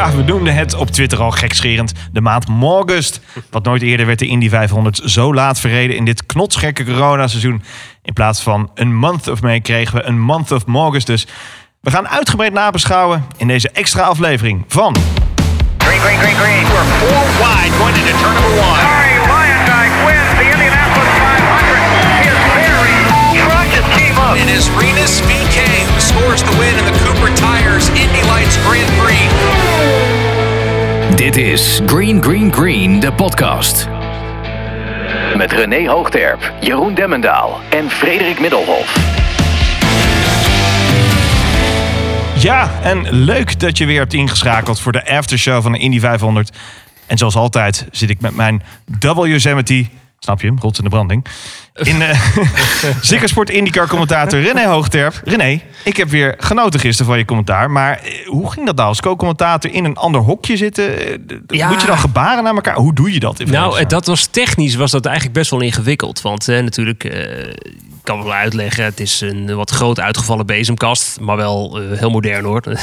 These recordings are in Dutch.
Ja, we noemden het op Twitter al gekscherend de maand August. Wat nooit eerder werd de Indy 500 zo laat verreden in dit knotsgekke coronaseizoen. In plaats van een month of May kregen we een month of August dus. We gaan uitgebreid nabeschouwen in deze extra aflevering van... Green, green, green, green. We're four wide going into turn number one. Sorry, Lyondike wins the Indianapolis 500. His very truck just came up. It is Renus VK who scores the win in the Cooper Tires Indy Lights Grand Prix. Dit is Green Green Green, de podcast. Met René Hoogterp, Jeroen Demmendaal en Frederik Middelhof. Ja, en leuk dat je weer hebt ingeschakeld voor de aftershow van de Indy 500. En zoals altijd zit ik met mijn W70, snap je hem, rots in de branding. In uh, Zikkersport IndyCar commentator René Hoogterp. René, ik heb weer genoten gisteren van je commentaar. Maar eh, hoe ging dat nou als co-commentator in een ander hokje zitten? Eh, Ja. Moet je dan gebaren naar elkaar? Hoe doe je dat? In Nou, dat was technisch was dat eigenlijk best wel ingewikkeld. Want natuurlijk, kan wel uitleggen, het is een wat groot uitgevallen bezemkast. Maar wel eh, heel modern hoor.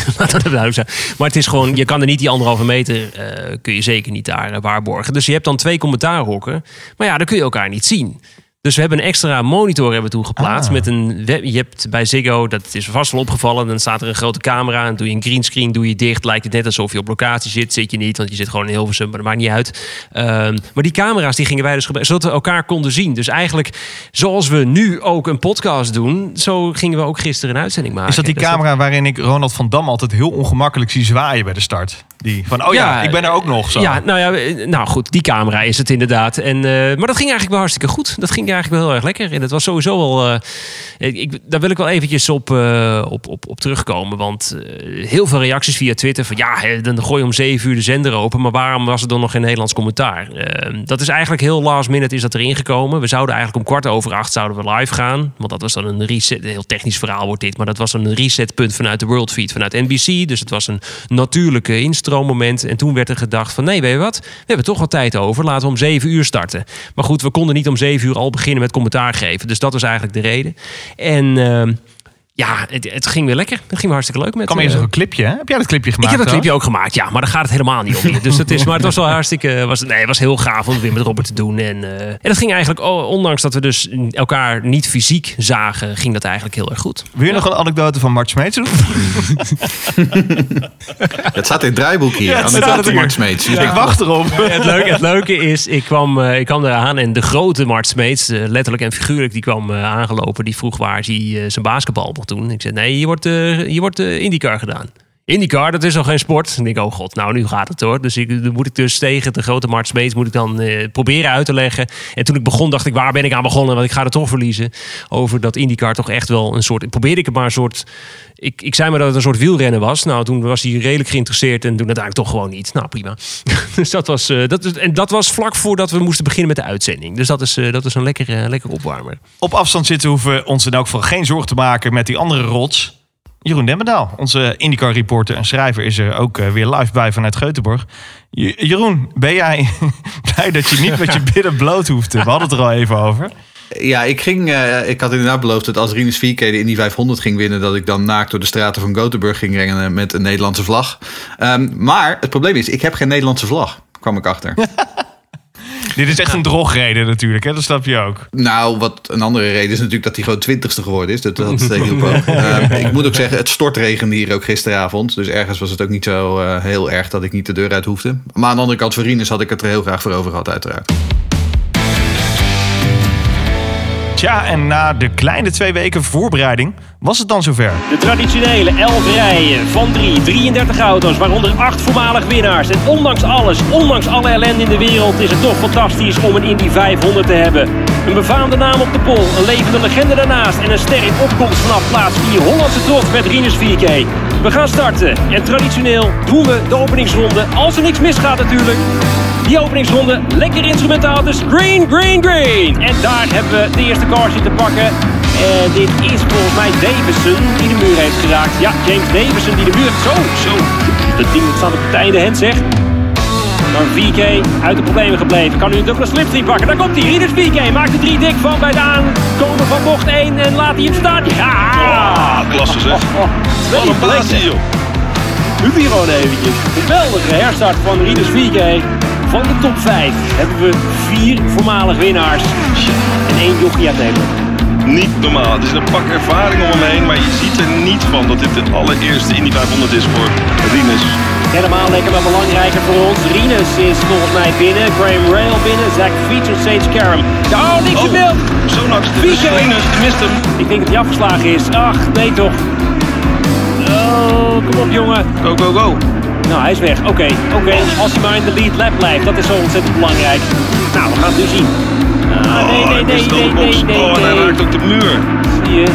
Maar het is gewoon, je kan er niet die anderhalve meter, eh, kun je zeker niet daar eh, waarborgen. Dus je hebt dan twee commentaarhokken. Maar ja, dan kun je elkaar niet zien. Dus we hebben een extra monitor hebben we toen geplaatst. Ah. Met een web, je hebt bij Ziggo, dat is vast wel opgevallen. Dan staat er een grote camera. En doe je een greenscreen, doe je dicht. Lijkt het net alsof je op locatie zit. Zit je niet, want je zit gewoon in Hilversum. Maar dat maakt niet uit. Ehm, maar die camera's die gingen wij dus gebruiken. Zodat we elkaar konden zien. Dus eigenlijk, zoals we nu ook een podcast doen. Zo gingen we ook gisteren een uitzending maken. Is dat die Dus camera waarin ik Ronald van Dam altijd heel ongemakkelijk zie zwaaien bij de start? Die van, oh ja, Ja, ik ben er ook nog zo. Ja, nou ja, eh, nou goed, die camera is het inderdaad. En, eh, maar dat ging eigenlijk wel hartstikke goed. Dat ging eigenlijk wel heel erg lekker. En het was sowieso wel. eh, ik, daar wil ik wel eventjes op, eh, op, op, op terugkomen. Want eh, heel veel reacties via Twitter van ja, dan gooi je om zeven uur de zender open. Maar waarom was er dan nog geen Nederlands commentaar? Eh, dat is eigenlijk heel last minute is dat erin gekomen. We zouden eigenlijk om kwart over acht zouden we live gaan. Want dat was dan een reset. Heel technisch verhaal wordt dit. Maar dat was een resetpunt vanuit de World Feed, vanuit NBC. Dus het was een natuurlijke instroommoment. En toen werd er gedacht van nee, weet je wat? We hebben toch wel tijd over. Laten we om zeven uur starten. Maar goed, we konden niet om zeven uur al beginnen met commentaar geven. Dus dat was eigenlijk de reden. En ehm, ja, het, het ging weer lekker. Het ging weer hartstikke leuk met Kan me eens eh, nog een clipje, hè? Heb jij dat clipje ik gemaakt? heb dat clipje ook gemaakt, ja. Maar daar gaat het helemaal niet om. Dus dat is, maar het was wel hartstikke... Was, nee, het was heel gaaf om het weer met Robert te doen. En, eh, en dat ging eigenlijk, oh, ondanks dat we dus elkaar niet fysiek zagen... ging dat eigenlijk heel erg goed. Wil je nog een anekdote van Mart Smeets doen? Het staat in het draaiboek hier. Ja, aan het de staat kant hier. Mart Smeets. Ik wacht erop. Het leuke, het leuke is, ik kwam, eh, ik kwam eraan en de grote Mart Smeets, letterlijk en figuurlijk, die kwam aangelopen. Die vroeg waar hij zijn basketbal Ik zei, nee, hier wordt, hier wordt eh, IndyCar gedaan. IndyCar, dat is nog geen sport. Ik denk, oh god, nou nu gaat het hoor. Dus ik, dan moet ik dus tegen de grote Mart Smeets moet ik dan eh, proberen uit te leggen. En toen ik begon, dacht ik, waar ben ik aan begonnen? Want ik ga het toch verliezen. Over dat IndyCar toch echt wel een soort... Probeerde ik het maar een soort... Ik, ik zei maar dat het een soort wielrennen was. Nou, toen was hij redelijk geïnteresseerd en toen uiteindelijk toch gewoon niet. Nou, prima. dus dat was, eh, dat en dat was vlak voordat we moesten beginnen met de uitzending. Dus dat is, eh, dat is een lekkere, lekkere opwarmer. Op afstand zitten hoeven we ons in elk geval geen zorgen te maken met die andere rots. Jeroen Demmendaal, onze IndyCar reporter en schrijver, is er ook eh, weer live bij vanuit Geutenborg. Je- Jeroen, ben jij blij dat je niet met je billen bloot hoeft? We hadden het er al even over. Ja, ik, ging, eh, ik had inderdaad beloofd dat als Rinus 4K de Indy 500 ging winnen... dat ik dan naakt door de straten van Gothenburg ging rennen met een Nederlandse vlag. Ehm, maar het probleem is, ik heb geen Nederlandse vlag, kwam ik achter. Dit is echt een drogreden natuurlijk, hè? dat snap je ook. nou, wat een andere reden is natuurlijk dat hij gewoon twintigste geworden is. Dat, dat eh, hielp ook. Ehm, ik moet ook zeggen, het stortregende hier ook gisteravond. Dus ergens was het ook niet zo eh, heel erg dat ik niet de deur uit hoefde. Maar aan de andere kant, voor Rinus had ik het er heel graag voor over gehad, uiteraard. Tja, en na de kleine twee weken voorbereiding was het dan zover. De traditionele 11 rijen van 3, 33 auto's, waaronder 8 voormalig winnaars. En ondanks alles, ondanks alle ellende in de wereld, is het toch fantastisch om een Indy 500 te hebben. Een befaamde naam op de pol, een levende legende daarnaast en een ster in opkomst vanaf plaats 4. Hollandse trots met Rinus 4K. We gaan starten en traditioneel doen we de openingsronde, als er niks misgaat natuurlijk. Die openingsronde, lekker instrumentaal, dus green, green, green. En daar hebben we de eerste car zitten pakken. En dit is volgens mij Davison die de muur heeft geraakt. Ja, James Davison die de muur... Zo, zo. Dat ding dat staat op het einde hen zeg. Maar VK uit de problemen gebleven. Kan nu een dubbele slipstream pakken. Daar komt hij. Rieders VK maakt er drie dik van bij de aankomen van bocht 1. En laat hij hem staan. Ja! klasse zeg. Oh, oh. Twee Wat een joh. Doet hij gewoon eventjes. Geweldige herstart van Rinus VK. Van de top 5 hebben we vier voormalig winnaars. En één jochie uit Nederland. Niet normaal. Het is een pak ervaring om hem heen, maar je ziet er niet van dat dit de allereerste Indy 500 is voor Rinus. Helemaal lekker, maar belangrijker voor ons. Rinus is volgens mij binnen. Graham Rail binnen. Zach Feature, Sage Karam. Oh, niks in beeld. Zo'n actie. Vieke. Rinus mist hem. Ik denk dat hij afgeslagen is. Ach, nee toch. Oh, kom op jongen. Go, go, go. Nou, hij is weg. Oké, oké. Als hij maar in de lead lap blijft, dat is zo ontzettend belangrijk. Nou, we gaan het nu zien. Nee, Oh, nee, nee, nee, nee, box. nee, Oh, hij nee. raakt ook de muur. Zie je?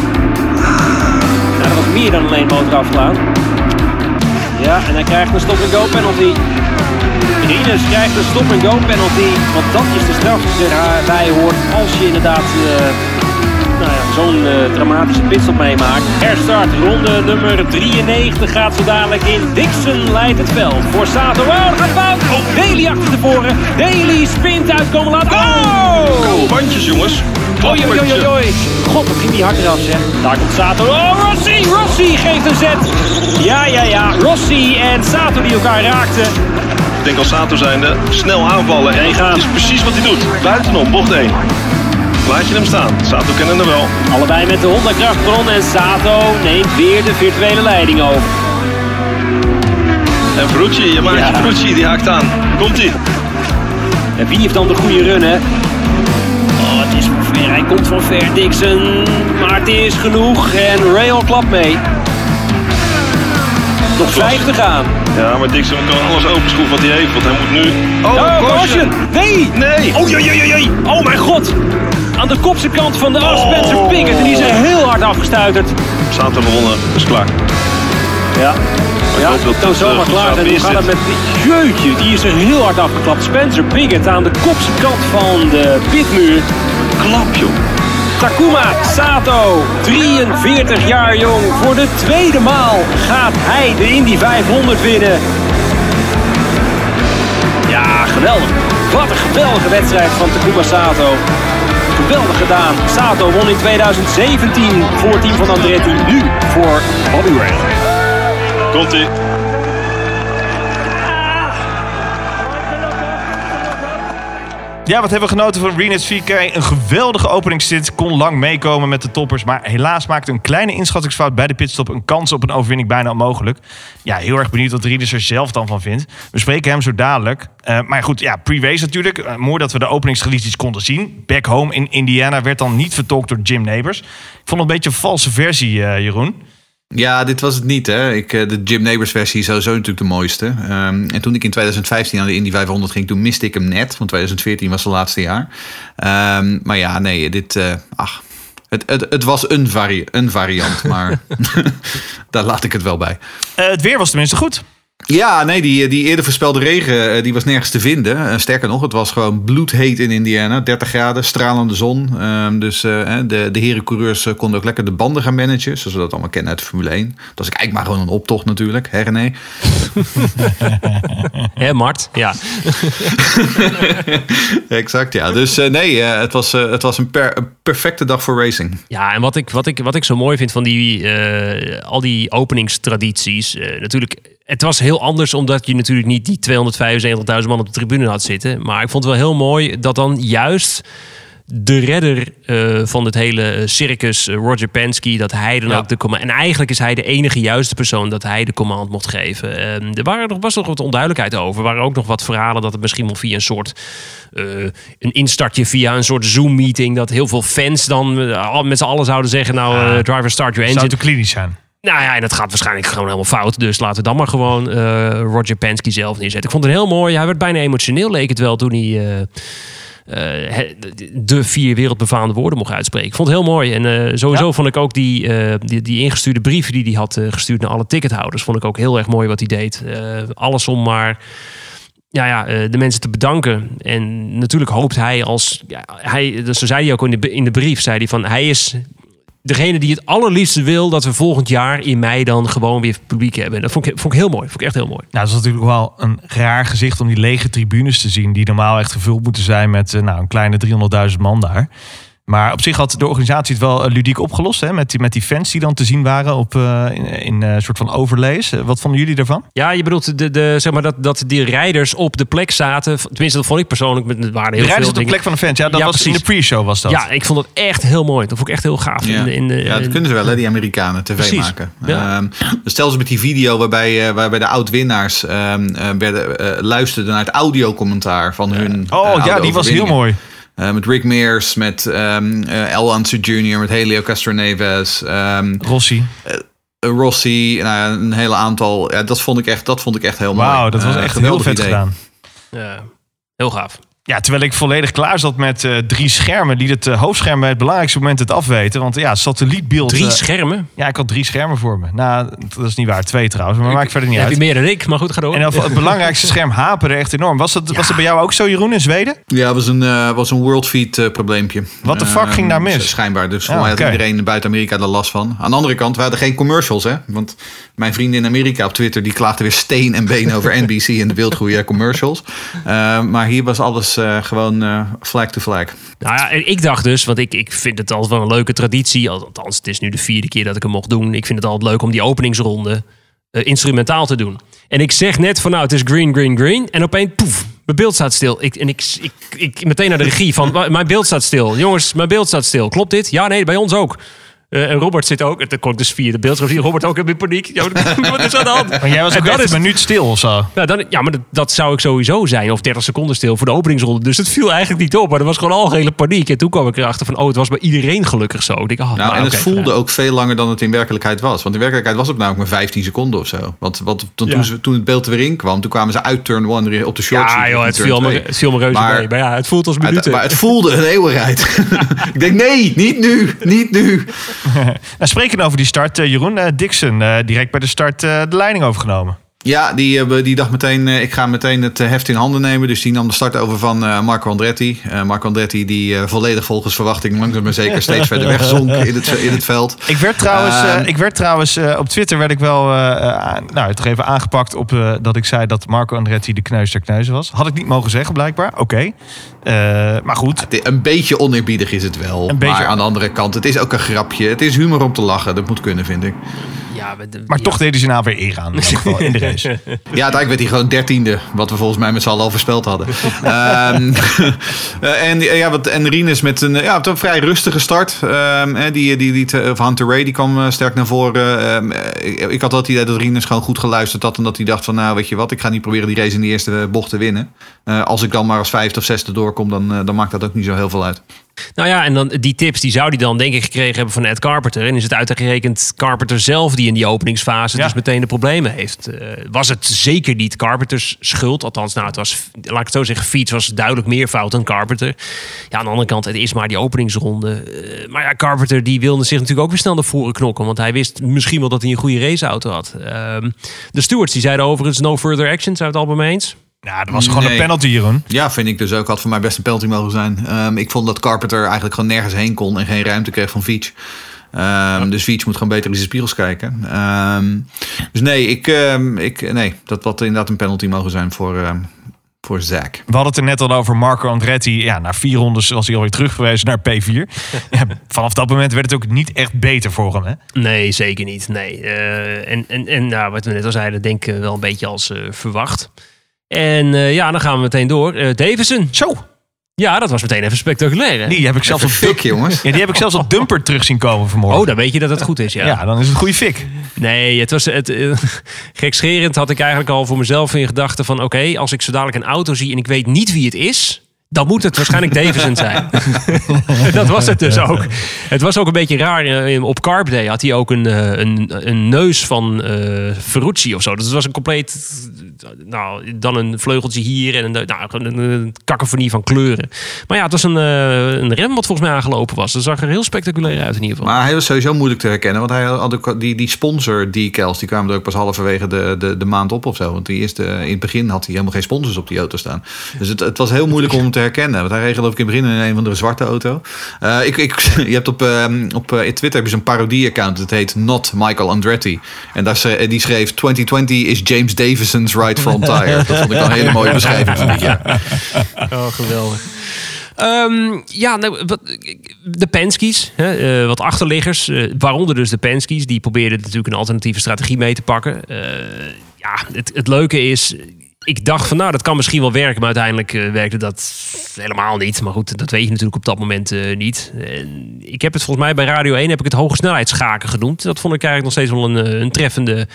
Nou, dat was meer dan alleen motor afslaan. Ja, en hij krijgt een stop-and-go penalty. Rinus krijgt een stop-and-go penalty. Want dat is de straf die erbij hoort als je inderdaad ja, zo'n eh, dramatische pitstop meemaakt. Herstart, ronde nummer 93 gaat zo dadelijk in. Dixon leidt het veld voor Sato. Oh, dat gaat fout! Daly achter tevoren. Daly spint uit komen laten. Oh! Koude bandjes, jongens. Oei, oei, oei, oei, oei. God, wat ging die hard eraf, zeg. Daar komt Sato. Oh, Rossi! Rossi geeft een zet. Ja, ja, ja. Rossi en Sato die elkaar raakten. Ik denk als Sato zijnde, snel aanvallen. En dat is precies wat hij doet. Buitenom, bocht 1. Laat je hem staan. Sato kennen er wel. Allebei met de Honda krachtbron en Sato neemt weer de virtuele leiding over. En Vroetje, je maatje Ja. Vroetje, die haakt aan. Komt-ie. En wie heeft dan de goede run, hè? Oh, het is van ver. Hij komt van ver, Dixon. Maar het is genoeg. En Rail klapt mee. Nog vijf te gaan. Ja, maar Dixon kan alles openschroeven wat hij heeft. Want hij moet nu... Oh, Oh, caution! Nee! Nee. Oh, jee, jee, jee. oh mijn god! Aan de kopse kant van de as, Spencer Pickett. En die is er heel hard afgestuiterd. Sato gewonnen. is klaar. Ja. Ja, dat zomaar eh, klaar. Hoe is gaat het met die... Jeutje, die is er heel hard afgeklapt. Spencer Pickett aan de kopse kant van de pitmuur. Klap, joh. Takuma Sato, 43 jaar jong. Voor de tweede maal gaat hij de Indy 500 winnen. Ja, geweldig. Wat een geweldige wedstrijd van Takuma Sato. Geweldig gedaan. Sato won in 2017 voor het team van Andretti. Nu voor Bobby Rail. Komt-ie. Ja, wat hebben we genoten van Renus VK. Een geweldige openingstit. Kon lang meekomen met de toppers. Maar helaas maakte een kleine inschattingsfout bij de pitstop een kans op een overwinning bijna onmogelijk. Ja, heel erg benieuwd wat Renus er zelf dan van vindt. We spreken hem zo dadelijk. Eh, maar goed, ja, pre-race natuurlijk. Eh, mooi dat we de openingsreleases konden zien. Back home in Indiana werd dan niet vertolkt door Jim Neighbors. Ik vond het een beetje een valse versie, eh, Jeroen. Ja, dit was het niet. Hè. Ik, eh, de Jim Neighbors versie is sowieso natuurlijk de mooiste. Ehm, en toen ik in 2015 aan de Indy 500 ging, toen miste ik hem net. Want 2014 was het laatste jaar. Ehm, maar ja, nee, dit... eh, ach, het, het, het was een, vari een variant, maar daar laat ik het wel bij. Eh, het weer was tenminste goed. Ja, nee, die, die eerder voorspelde regen eh, die was nergens te vinden. Eh, sterker nog, het was gewoon bloedheet in Indiana. 30 graden, stralende zon. Ehm, dus eh, de, de herencoureurs eh, konden ook lekker de banden gaan managen. Zoals we dat allemaal kennen uit de Formule 1. Dat was eigenlijk maar gewoon een optocht natuurlijk. Hè René? Hè, Mart? Ja. exact, ja. Dus eh, nee, eh, het, was, eh, het was een, per- een perfecte dag voor racing. Ja, en wat ik, wat ik, wat ik zo mooi vind van die, eh, al die openingstradities. eh, natuurlijk, het was heel anders omdat je natuurlijk niet die 275.000 man op de tribune had zitten. Maar ik vond het wel heel mooi dat dan juist de redder eh, van het hele circus, eh, Roger Penske, dat hij dan Ja. ook de command. En eigenlijk is hij de enige juiste persoon dat hij de command mocht geven. Ehm, er waren, er was nog wat onduidelijkheid over. Er waren ook nog wat verhalen dat het misschien wel via een soort. eh, een instartje via een soort Zoom-meeting. Dat heel veel fans dan met z'n allen zouden zeggen: Nou, driver, start your Zou engine. te klinisch zijn. Nou ja, en dat gaat waarschijnlijk gewoon helemaal fout. Dus laten we dan maar gewoon eh, Roger Penske zelf neerzetten. Ik vond het heel mooi. Hij werd bijna emotioneel, leek het wel, toen hij eh, eh, de vier wereldbefaamde woorden mocht uitspreken. Ik vond het heel mooi. En sowieso Ja. vond ik ook die, die, die ingestuurde brief die hij had gestuurd naar alle tickethouders. Vond ik ook heel erg mooi wat hij deed. Alles om maar ja, ja, de mensen te bedanken. En natuurlijk hoopt hij als... Ja, hij, dus zo zei hij ook in de, in de brief, zei hij van... Hij is degene die het allerliefste wil dat we volgend jaar in mei dan gewoon weer publiek hebben. Dat vond ik, vond ik heel mooi. Vond ik echt heel mooi. Nou, dat is natuurlijk wel een raar gezicht om die lege tribunes te zien. Die normaal echt gevuld moeten zijn met eh, nou, een kleine 300.000 man daar. Maar op zich had de organisatie het wel eh, ludiek opgelost. Hè? Met, die, met die fans die dan te zien waren op, eh, in, in een soort van overlays. Eh, Wat vonden jullie daarvan? Ja, je bedoelt de, de, zeg maar dat, dat die rijders op de plek zaten. Tenminste, dat vond ik persoonlijk. met- waren De heel rijders veel op de plek van de fans. Ja, dat Ja, was in precies. de pre-show was dat. Ja, ik vond het echt heel mooi. Dat vond ik echt heel gaaf. Ja, In de, in de, ja dat in- kunnen ze wel, hè, die Amerikanen, tv Precies. maken. Ja. Ehm, dus stel ze met die video waarbij, eh, waarbij de oud-winnaars ehm, eh, werden, eh, luisterden naar het audiocommentaar van hun. eh, Oh ja, die was heel mooi. Eh, met Rick Mears, met ehm eh, El Jr., met Helio Castroneves, ehm Rossi. eh, Rossi, nou, een hele aantal. Ja, dat, vond ik echt, dat vond ik echt heel mooi. Wauw, dat was echt heel geweldig vet idee. gedaan. ja, heel gaaf. Ja, terwijl ik volledig klaar zat met eh, drie schermen die het eh, hoofdscherm bij het belangrijkste moment het afweten. Want ja, satellietbeeld. Drie eh, schermen. ja, ik had drie schermen voor me. Nou, dat is niet waar. Twee trouwens, maar maakt verder niet Heb je uit. meer dan ik, maar goed, ga door. En het belangrijkste scherm haperde echt enorm. Was dat, was dat bij jou ook zo, Jeroen, in Zweden? Ja, het was een, eh, was een World Feed eh, probleempje. What the fuck ging daar mis? Schijnbaar. Dus voor Ah, mij had oké. iedereen buiten Amerika er last van. Aan de andere kant, we hadden geen commercials, hè. Want mijn vrienden in Amerika op Twitter... die klaagden weer steen en been over NBC en de wildgroei commercials. Maar hier was alles eh, gewoon eh, flag to flag. Nou ja, ik dacht dus, want ik, ik vind het altijd wel een leuke traditie. Althans, het is nu de vierde keer dat ik hem mocht doen. Ik vind het altijd leuk om die openingsronde eh, instrumentaal te doen. En ik zeg net van nou, het is green, green, green. En opeens, poef, mijn beeld staat stil. Ik, en ik, ik, ik meteen naar de regie van, "Wa- mijn beeld staat stil. Jongens, mijn beeld staat stil. Klopt dit? Ja, nee, bij ons ook. Eh, en Robert zit ook. Het komt dus via de beeldscherm. zie je Robert ook in paniek. Ja, wat is aan de hand? Maar jij was En ook dat is- een minuut stil of zo. Nou, dan, ja, maar dat, dat zou ik sowieso zijn. Of 30 seconden stil voor de openingsronde. Dus het viel eigenlijk niet op. Maar er was gewoon algehele paniek. En toen kwam ik erachter van... Oh, het was bij iedereen gelukkig zo. Ik denk, oh, Nou, en het voelde ja. ook veel langer dan het in werkelijkheid was. Want in werkelijkheid was het namelijk maar 15 seconden of zo. Want, want toen, Ja. toen, ze- toen het beeld er weer in kwam, toen kwamen ze uit turn 1 weer op de short Ja, joh, het viel, me, het viel me reuze Maar- mee. Maar ja, het voelt als Maar het, minuten. maar het voelde een eeuwigheid. ik denk, nee, niet nu, niet nu. Nou, spreken over die start, eh, Jeroen. eh, Dixon, eh, direct bij de start de leiding overgenomen. Ja, die, eh, die dacht meteen, eh, ik ga meteen het eh, heft in handen nemen. Dus die nam de start over van Marco Andretti. Marco Andretti die volledig volgens verwachting langzaam maar zeker steeds verder wegzonk in het, in het veld. Ik werd trouwens, eh, Ehm. ik werd trouwens op Twitter werd ik wel aan- nou, toch even aangepakt op dat ik zei dat Marco Andretti de kneus der kneuzen was. Had ik niet mogen zeggen, blijkbaar. Oké. Maar goed. Het- Een beetje oneerbiedig is het wel. Een beetje- Maar aan de andere kant, het is ook een grapje. Het is humor om te lachen. Dat moet kunnen, vind ik. Ja, we- de- Maar ja. toch deden ze nou weer eer aan in, geval, in de race. Ja, uiteindelijk werd hij gewoon dertiende. Wat we volgens mij met z'n allen al voorspeld hadden. Ehm, eh, en, ja, wat, en Rinus met een, ja, met een vrij rustige start. Ehm, eh, die, die, die, of Hunter Ray die kwam eh, sterk naar voren. Ehm, eh, ik, ik had dat idee dat Rinus gewoon goed geluisterd had. En dat hij dacht van, nou weet je wat, ik ga niet proberen die race in de eerste bocht te winnen. Eh, als ik dan maar als vijfde of zesde doorkom, dan, eh, dan maakt dat ook niet zo heel veel uit. Nou ja, en dan die tips die zou hij dan denk ik gekregen hebben van Ed Carpenter. En is het uitgerekend Carpenter zelf die in die openingsfase Ja. dus meteen de problemen heeft. Eh, was het zeker niet Carpenters schuld? Althans, nou, het was, laat ik het zo zeggen, Fiets was duidelijk meer fout dan Carpenter. Ja, aan de andere kant, het is maar die openingsronde. Eh, maar ja, Carpenter die wilde zich natuurlijk ook weer snel naar voren knokken. Want hij wist misschien wel dat hij een goede raceauto had. Ehm, de stewards die zeiden overigens no further action. Zijn we het mee eens? Nou, dat was gewoon een penalty, Jeroen. Ja, vind ik dus ook. Had voor mij best een penalty mogen zijn. Ehm, ik vond dat Carpenter eigenlijk gewoon nergens heen kon en geen ruimte kreeg van Veach. Ehm, Dus Veach moet gewoon beter in zijn spiegels kijken. Ehm, dus nee, ik, ehm, ik, nee, dat had inderdaad een penalty mogen zijn voor, voor Zack. We hadden het er net al over Marco Andretti. Ja, na vier rondes was hij alweer teruggewezen naar P4. ja, vanaf dat moment werd het ook niet echt beter voor hem. Hè? Nee, zeker niet. Nee. Eh, en en, en nou, wat we net al zeiden, denk ik wel een beetje als eh, verwacht. En eh, ja, dan gaan we meteen door. Eh Davison. Zo, Ja, dat was meteen even spectaculair. Hè? die heb ik zelfs op Fik, jongens. Ja, die heb ik zelfs op dumper terug zien komen vanmorgen. Oh, dan weet je dat het goed is, ja. ja. dan is het een goede fik. Nee, het was het, eh, gekscherend had ik eigenlijk al voor mezelf in gedachten van... oké, als ik zo dadelijk een auto zie en ik weet niet wie het is... dan moet het waarschijnlijk Davison zijn. dat was het dus ook. Het was ook een beetje raar. Op Carp Day had hij ook een, een, een neus van eh Ferrucci of zo. Dus het was een compleet... Nou, dan een vleugeltje hier en een, nou, een, kakofonie van kleuren. Maar ja, het was een, eh, een rem wat volgens mij aangelopen was. Dat zag er heel spectaculair uit in ieder geval. Maar hij was sowieso moeilijk te herkennen. Want hij had ook die, die sponsor decals, die kwamen er ook pas halverwege de, de, de maand op of zo. Want die eerste, in het begin had hij helemaal geen sponsors op die auto staan. Dus het, het was heel moeilijk om hem te herkennen. Want hij reed geloof ik in het begin in een van de zwarte auto. Eh, ik, ik, je hebt op, ehm, op eh, Twitter heb je zo'n parodie-account. Het heet Not Michael Andretti. En daar, die schreef 2020 is James Davison's front tire. Dat vond ik wel een hele mooie beschrijving van dit jaar. Oh, geweldig. Ehm, ja, nou, wat, de Penske's, hè, eh, wat achterliggers, eh, waaronder dus de Penske's, die probeerden natuurlijk een alternatieve strategie mee te pakken. Eh, ja, het, het leuke is, ik dacht van nou, dat kan misschien wel werken, maar uiteindelijk eh, werkte dat helemaal niet. Maar goed, dat weet je natuurlijk op dat moment eh, niet. En ik heb het volgens mij bij Radio 1 heb ik het hoge snelheidsschaken genoemd. Dat vond ik eigenlijk nog steeds wel een, eh, een treffende,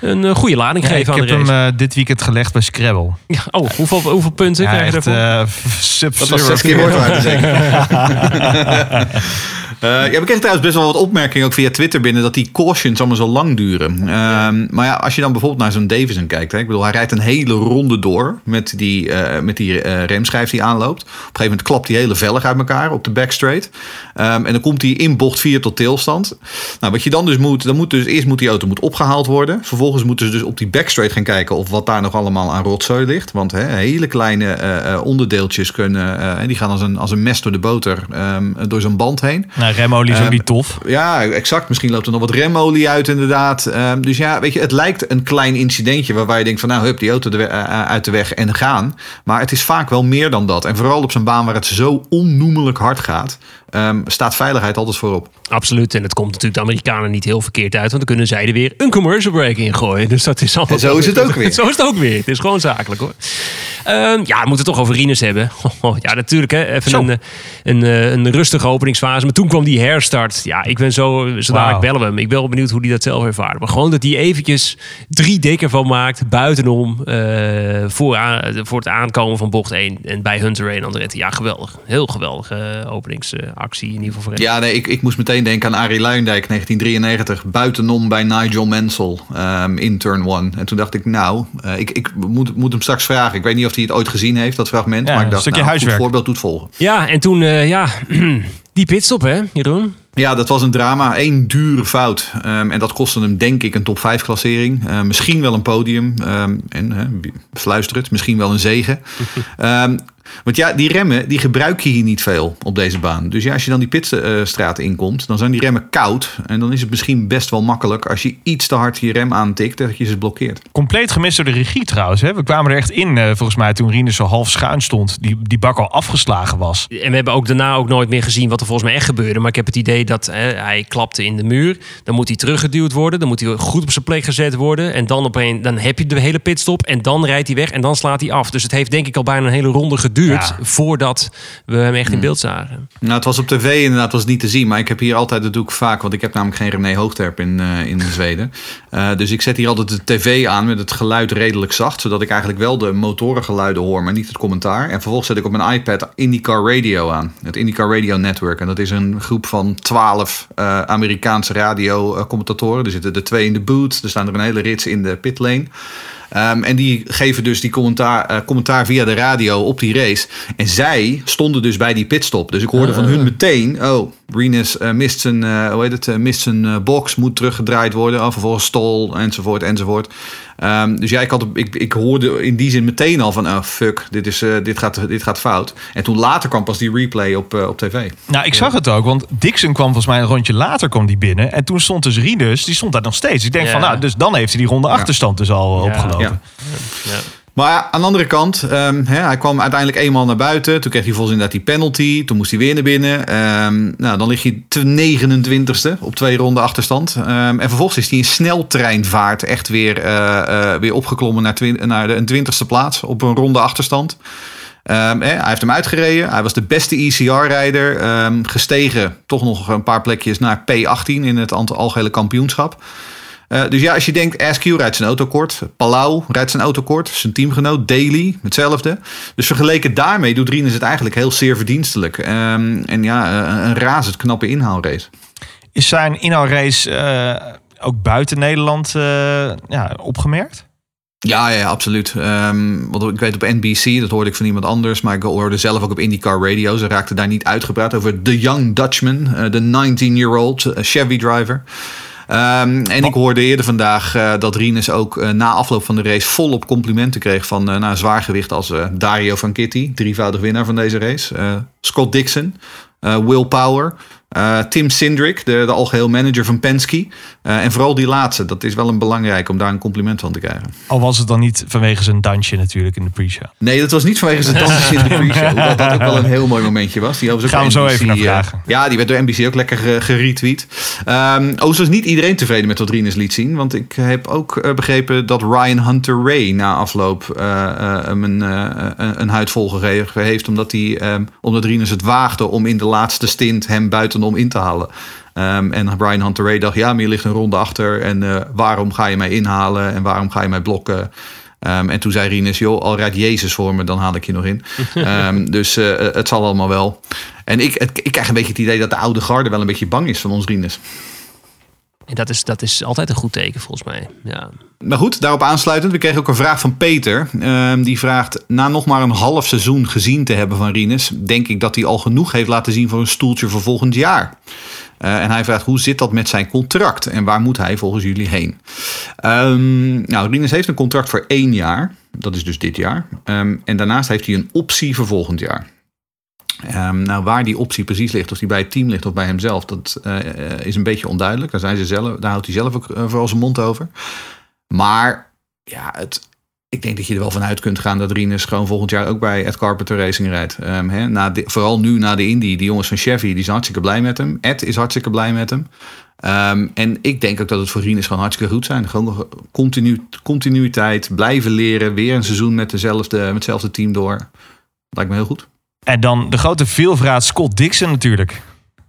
een goede lading Ja, ik geven aan heb de race. hem dit weekend gelegd bij Scrabble. Ja, oh, hoeveel, hoeveel punten Ja, krijg je daarvoor? eh, sub Dat was zes keer zeker. Eh, ja, we kregen trouwens best wel wat opmerkingen ook via Twitter binnen dat die cautions allemaal zo lang duren. Ehm, maar ja, als je dan bijvoorbeeld naar zo'n Davison kijkt, hè, ik bedoel, hij rijdt een hele ronde door met die, eh, met die eh, remschijf die aanloopt. Op een gegeven moment klapt die hele velg uit elkaar op de backstraight. Ehm, en dan komt hij in bocht 4 tot tilstand. Nou, wat je dan dus moet, dan moet dus eerst moet die auto moet opgehaald worden. Vervolgens moeten ze dus op die backstraight gaan kijken of wat daar nog allemaal aan rotzooi ligt. Want hè, hele kleine eh, eh, onderdeeltjes kunnen, eh, die gaan als een, als een mes door de boter ehm, door zo'n band heen. Nou, remolie is ook Ehm, niet tof. Ja, exact. Misschien loopt er nog wat remolie uit, inderdaad. Ehm, dus ja, weet je, het lijkt een klein incidentje waarbij je denkt van nou, hup, die auto de we- eh, uit de weg en gaan. Maar het is vaak wel meer dan dat. En vooral op zo'n baan waar het zo onnoemelijk hard gaat, ehm, staat veiligheid altijd voorop. Absoluut. En het komt natuurlijk de Amerikanen niet heel verkeerd uit. Want dan kunnen zij er weer een commercial break in gooien. Dus dat is allemaal... En zo is het ook weer. zo is het ook weer. Het is gewoon zakelijk hoor. Ehm, ja, we moeten het toch over Rinus hebben. ja, natuurlijk hè. Even Zo. een, eh, een, eh, een rustige openingsfase. Maar toen kwam die herstart. Ja, ik ben zo... Zo dadelijk bellen we hem. Ik ben wel benieuwd hoe hij dat zelf ervaart. Maar gewoon dat hij eventjes drie dikker van maakt. Buitenom. eh, voor, aan- voor het aankomen van bocht 1. En bij Hunter en Andretti. Ja, geweldig. Heel geweldige eh, openingsactie in ieder geval voor hem. Ja, nee, ik, ik moest meteen denken aan Arie Luijendijk, 1993. Buitenom bij Nigel Mansell ehm, in turn 1. En toen dacht ik, nou, eh, ik, ik moet, moet hem straks vragen. Ik weet niet of hij het ooit gezien heeft, dat fragment. Ja, maar ik een dacht, stukje nou, huiswerk. goed voorbeeld doet volgen. Ja, en toen, eh, ja, die pitstop hè, Jeroen? Ja, dat was een drama. Eén dure fout. Ehm, en dat kostte hem denk ik een top 5 klassering. Ehm, misschien wel een podium. Ehm, en hè, fluister het, misschien wel een zegen. Ehm, want ja, die remmen die gebruik je hier niet veel op deze baan. Dus ja, als je dan die pitstraat inkomt, dan zijn die remmen koud. En dan is het misschien best wel makkelijk als je iets te hard je rem aantikt, dat je ze blokkeert. Compleet gemist door de regie trouwens. Hè? We kwamen er echt in, eh, volgens mij, toen Rinus zo half schuin stond. Die, die bak al afgeslagen was. En we hebben ook daarna ook nooit meer gezien wat er volgens mij echt gebeurde. Maar ik heb het idee dat hè, hij klapte in de muur. Dan moet hij teruggeduwd worden. Dan moet hij goed op zijn plek gezet worden. En dan, opeens, dan heb je de hele pitstop. En dan rijdt hij weg en dan slaat hij af. Dus het heeft denk ik al bijna een hele ronde geduurd... Ja. voordat we hem echt in beeld zagen. Nou, het was op tv inderdaad was niet te zien. Maar ik heb hier altijd, dat doe ik vaak, want ik heb namelijk geen René Hoogterp in, eh, in Zweden. Eh, dus ik zet hier altijd de tv aan met het geluid redelijk zacht. Zodat ik eigenlijk wel de motorengeluiden hoor, maar niet het commentaar. En vervolgens zet ik op mijn iPad IndyCar Radio aan. Het IndyCar Radio Network. En dat is een groep van twaalf eh, Amerikaanse radiocommentatoren. Er zitten er twee in de boot. Er staan er een hele rits in de pitlane. Ehm, en die geven dus die commentaar, eh, commentaar via de radio op die race. En zij stonden dus bij die pitstop. Dus ik hoorde van hun meteen... Oh, Renus eh, mist zijn, eh, hoe heet het, mist zijn box, moet teruggedraaid worden. Oh, vervolgens stol, enzovoort, enzovoort. Ehm, dus ja, ik, had, ik, ik hoorde in die zin meteen al van... Oh, fuck, dit, is, eh, dit, gaat, dit gaat fout. En toen later kwam pas die replay op, eh, op tv. Nou, ik zag het ook, want Dixon kwam volgens mij een rondje later kwam die binnen. En toen stond dus Rinus, die stond daar nog steeds. Ik denk Ja. van, nou, dus dan heeft hij die ronde achterstand dus al Ja. opgelopen. Ja. Ja. Maar ja, aan de andere kant, ehm, hè, hij kwam uiteindelijk eenmaal naar buiten. Toen kreeg hij volgens inderdaad die penalty. Toen moest hij weer naar binnen. Ehm, nou, dan lig je te 29ste op twee ronden achterstand. Ehm, en vervolgens is hij in sneltreinvaart echt weer, eh, eh, weer opgeklommen naar, naar de een twintigste plaats op een ronde achterstand. Hij heeft hem uitgereden. Hij was de beste ECR-rijder. gestegen toch nog een paar plekjes naar P18 in het algehele kampioenschap. Eh, dus ja, als je denkt, Askew rijdt zijn auto kort. Palau rijdt zijn auto kort. Zijn teamgenoot, Daly, hetzelfde. Dus vergeleken daarmee doet Rinus het eigenlijk heel zeer verdienstelijk. Ehm, en ja, eh, een razend knappe inhaalrace. Is zijn inhaalrace eh ook buiten Nederland ja, opgemerkt? Ja, ja, absoluut. Ehm, want ik weet op NBC, dat hoorde ik van iemand anders, maar ik hoorde zelf ook op IndyCar Radio. Ze raakten daar niet uitgepraat over The Young Dutchman, de 19-year-old eh, Chevy driver. Ehm, en ik hoorde eerder vandaag eh, dat Rinus ook eh, na afloop van de race volop complimenten kreeg van eh nou, zwaargewicht als Dario Van Kitty, drievoudig winnaar van deze race. Scott Dixon, Will Power, Eh, Tim Sindrick, de, de algeheel manager van Penske. Eh, en vooral die laatste, dat is wel een belangrijk om daar een compliment van te krijgen. Al was het dan niet vanwege zijn dansje natuurlijk in de pre-show. Nee, dat was niet vanwege zijn dansjes in de pre-show. Hoewel dat ook wel een heel mooi momentje was. Die Gaan we zo NBC, even naar eh, vragen. ja, die werd door NBC ook lekker geretweet. Ehm overigens was niet iedereen tevreden met wat Rinus liet zien. Want ik heb ook begrepen dat Ryan Hunter Ray na afloop hem een, een, een huid volgegeven heeft. Omdat, hij, ehm, omdat Rinus het waagde om in de laatste stint hem buitenom in te halen. Ehm, en Brian Hunter Ray dacht, ja, maar je ligt een ronde achter. En eh, waarom ga je mij inhalen? En waarom ga je mij blokken? Ehm, en toen zei Rinus, joh, al rijdt Jezus voor me, dan haal ik je nog in. Ehm, dus eh, het zal allemaal wel. En ik, het- ik krijg een beetje het idee dat de oude garde wel een beetje bang is van ons Rinus. En dat is, dat is altijd een goed teken volgens mij. Ja. Nou goed, daarop aansluitend. We kregen ook een vraag van Peter. Ehm, die vraagt, na nog maar een half seizoen gezien te hebben van Rinus... denk ik dat hij al genoeg heeft laten zien voor een stoeltje voor volgend jaar. Eh, en hij vraagt, hoe zit dat met zijn contract? En waar moet hij volgens jullie heen? Ehm, nou, Rinus heeft een contract voor één jaar. Dat is dus dit jaar. Ehm, en daarnaast heeft hij een optie voor volgend jaar. Ehm, nou, waar die optie precies ligt, of die bij het team ligt of bij hemzelf, dat eh, is een beetje onduidelijk. Daar, zijn ze zelf, daar houdt hij zelf ook eh, vooral zijn mond over. Maar ja, het, ik denk dat je er wel vanuit kunt gaan dat Rinus gewoon volgend jaar ook bij Ed Carpenter Racing rijdt. Ehm, na vooral nu na de Indy. Die jongens van Chevy die zijn hartstikke blij met hem. Ed is hartstikke blij met hem. Ehm, en ik denk ook dat het voor Rinus gewoon hartstikke goed zijn. Gewoon continu, continuïteit, blijven leren. Weer een seizoen met, dezelfde, met hetzelfde team door. Lijkt me heel goed. En dan de grote veelvraat Scott Dixon natuurlijk.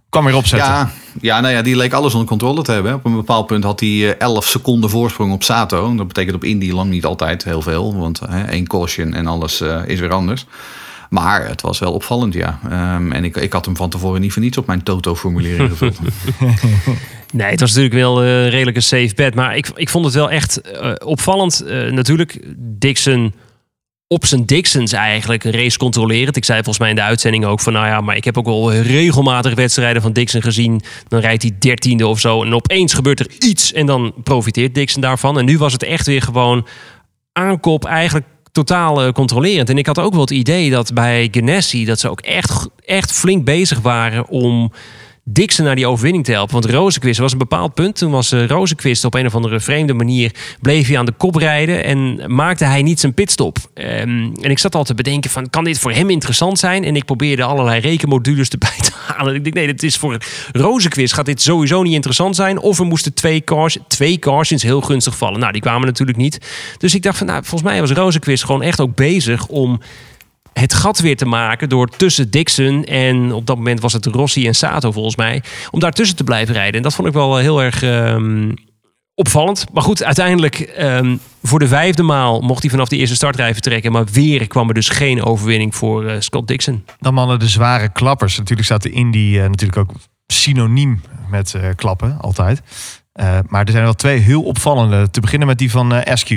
Kwam weer opzetten. Ja, ja, nou ja, die leek alles onder controle te hebben. Op een bepaald punt had hij eh, 11 seconden voorsprong op Sato. Dat betekent op Indy lang niet altijd heel veel. Want hè, één caution en alles eh, is weer anders. Maar het was wel opvallend, ja. Ehm, en ik, ik had hem van tevoren niet voor niets op mijn Toto-formulering gevuld. Nee, het was natuurlijk wel eh, redelijk een safe bet. Maar ik, ik vond het wel echt eh, opvallend. Eh, natuurlijk, Dixon op zijn Dixons eigenlijk een race controlerend. Ik zei volgens mij in de uitzending ook van... nou ja, maar ik heb ook wel regelmatig wedstrijden van Dixon gezien. Dan rijdt hij dertiende of zo. En opeens gebeurt er iets en dan profiteert Dixon daarvan. En nu was het echt weer gewoon aankop eigenlijk totaal eh, controlerend. En ik had ook wel het idee dat bij Ganassi... dat ze ook echt, echt flink bezig waren om... Dixon naar die overwinning te helpen. Want Rozenquist was een bepaald punt. Toen was uh, op een of andere vreemde manier... bleef hij aan de kop rijden en maakte hij niet zijn pitstop. Ehm, en ik zat al te bedenken van... kan dit voor hem interessant zijn? En ik probeerde allerlei rekenmodules erbij te halen. Ik denk, nee, dat is voor Rozenquist gaat dit sowieso niet interessant zijn. Of er moesten twee, cars, twee cautions heel gunstig vallen. Nou, die kwamen natuurlijk niet. Dus ik dacht van, nou, volgens mij was Rozenquist gewoon echt ook bezig om het gat weer te maken door tussen Dixon en op dat moment was het Rossi en Sato volgens mij, om daartussen te blijven rijden. En dat vond ik wel heel erg ehm, opvallend. Maar goed, uiteindelijk ehm, voor de vijfde maal mocht hij vanaf de eerste startrij vertrekken, maar weer kwam er dus geen overwinning voor eh, Scott Dixon. Dan mannen de zware klappers. Natuurlijk staat de Indy eh, natuurlijk ook synoniem met eh, klappen, altijd. Eh, maar er zijn wel twee heel opvallende. Te beginnen met die van eh SQ.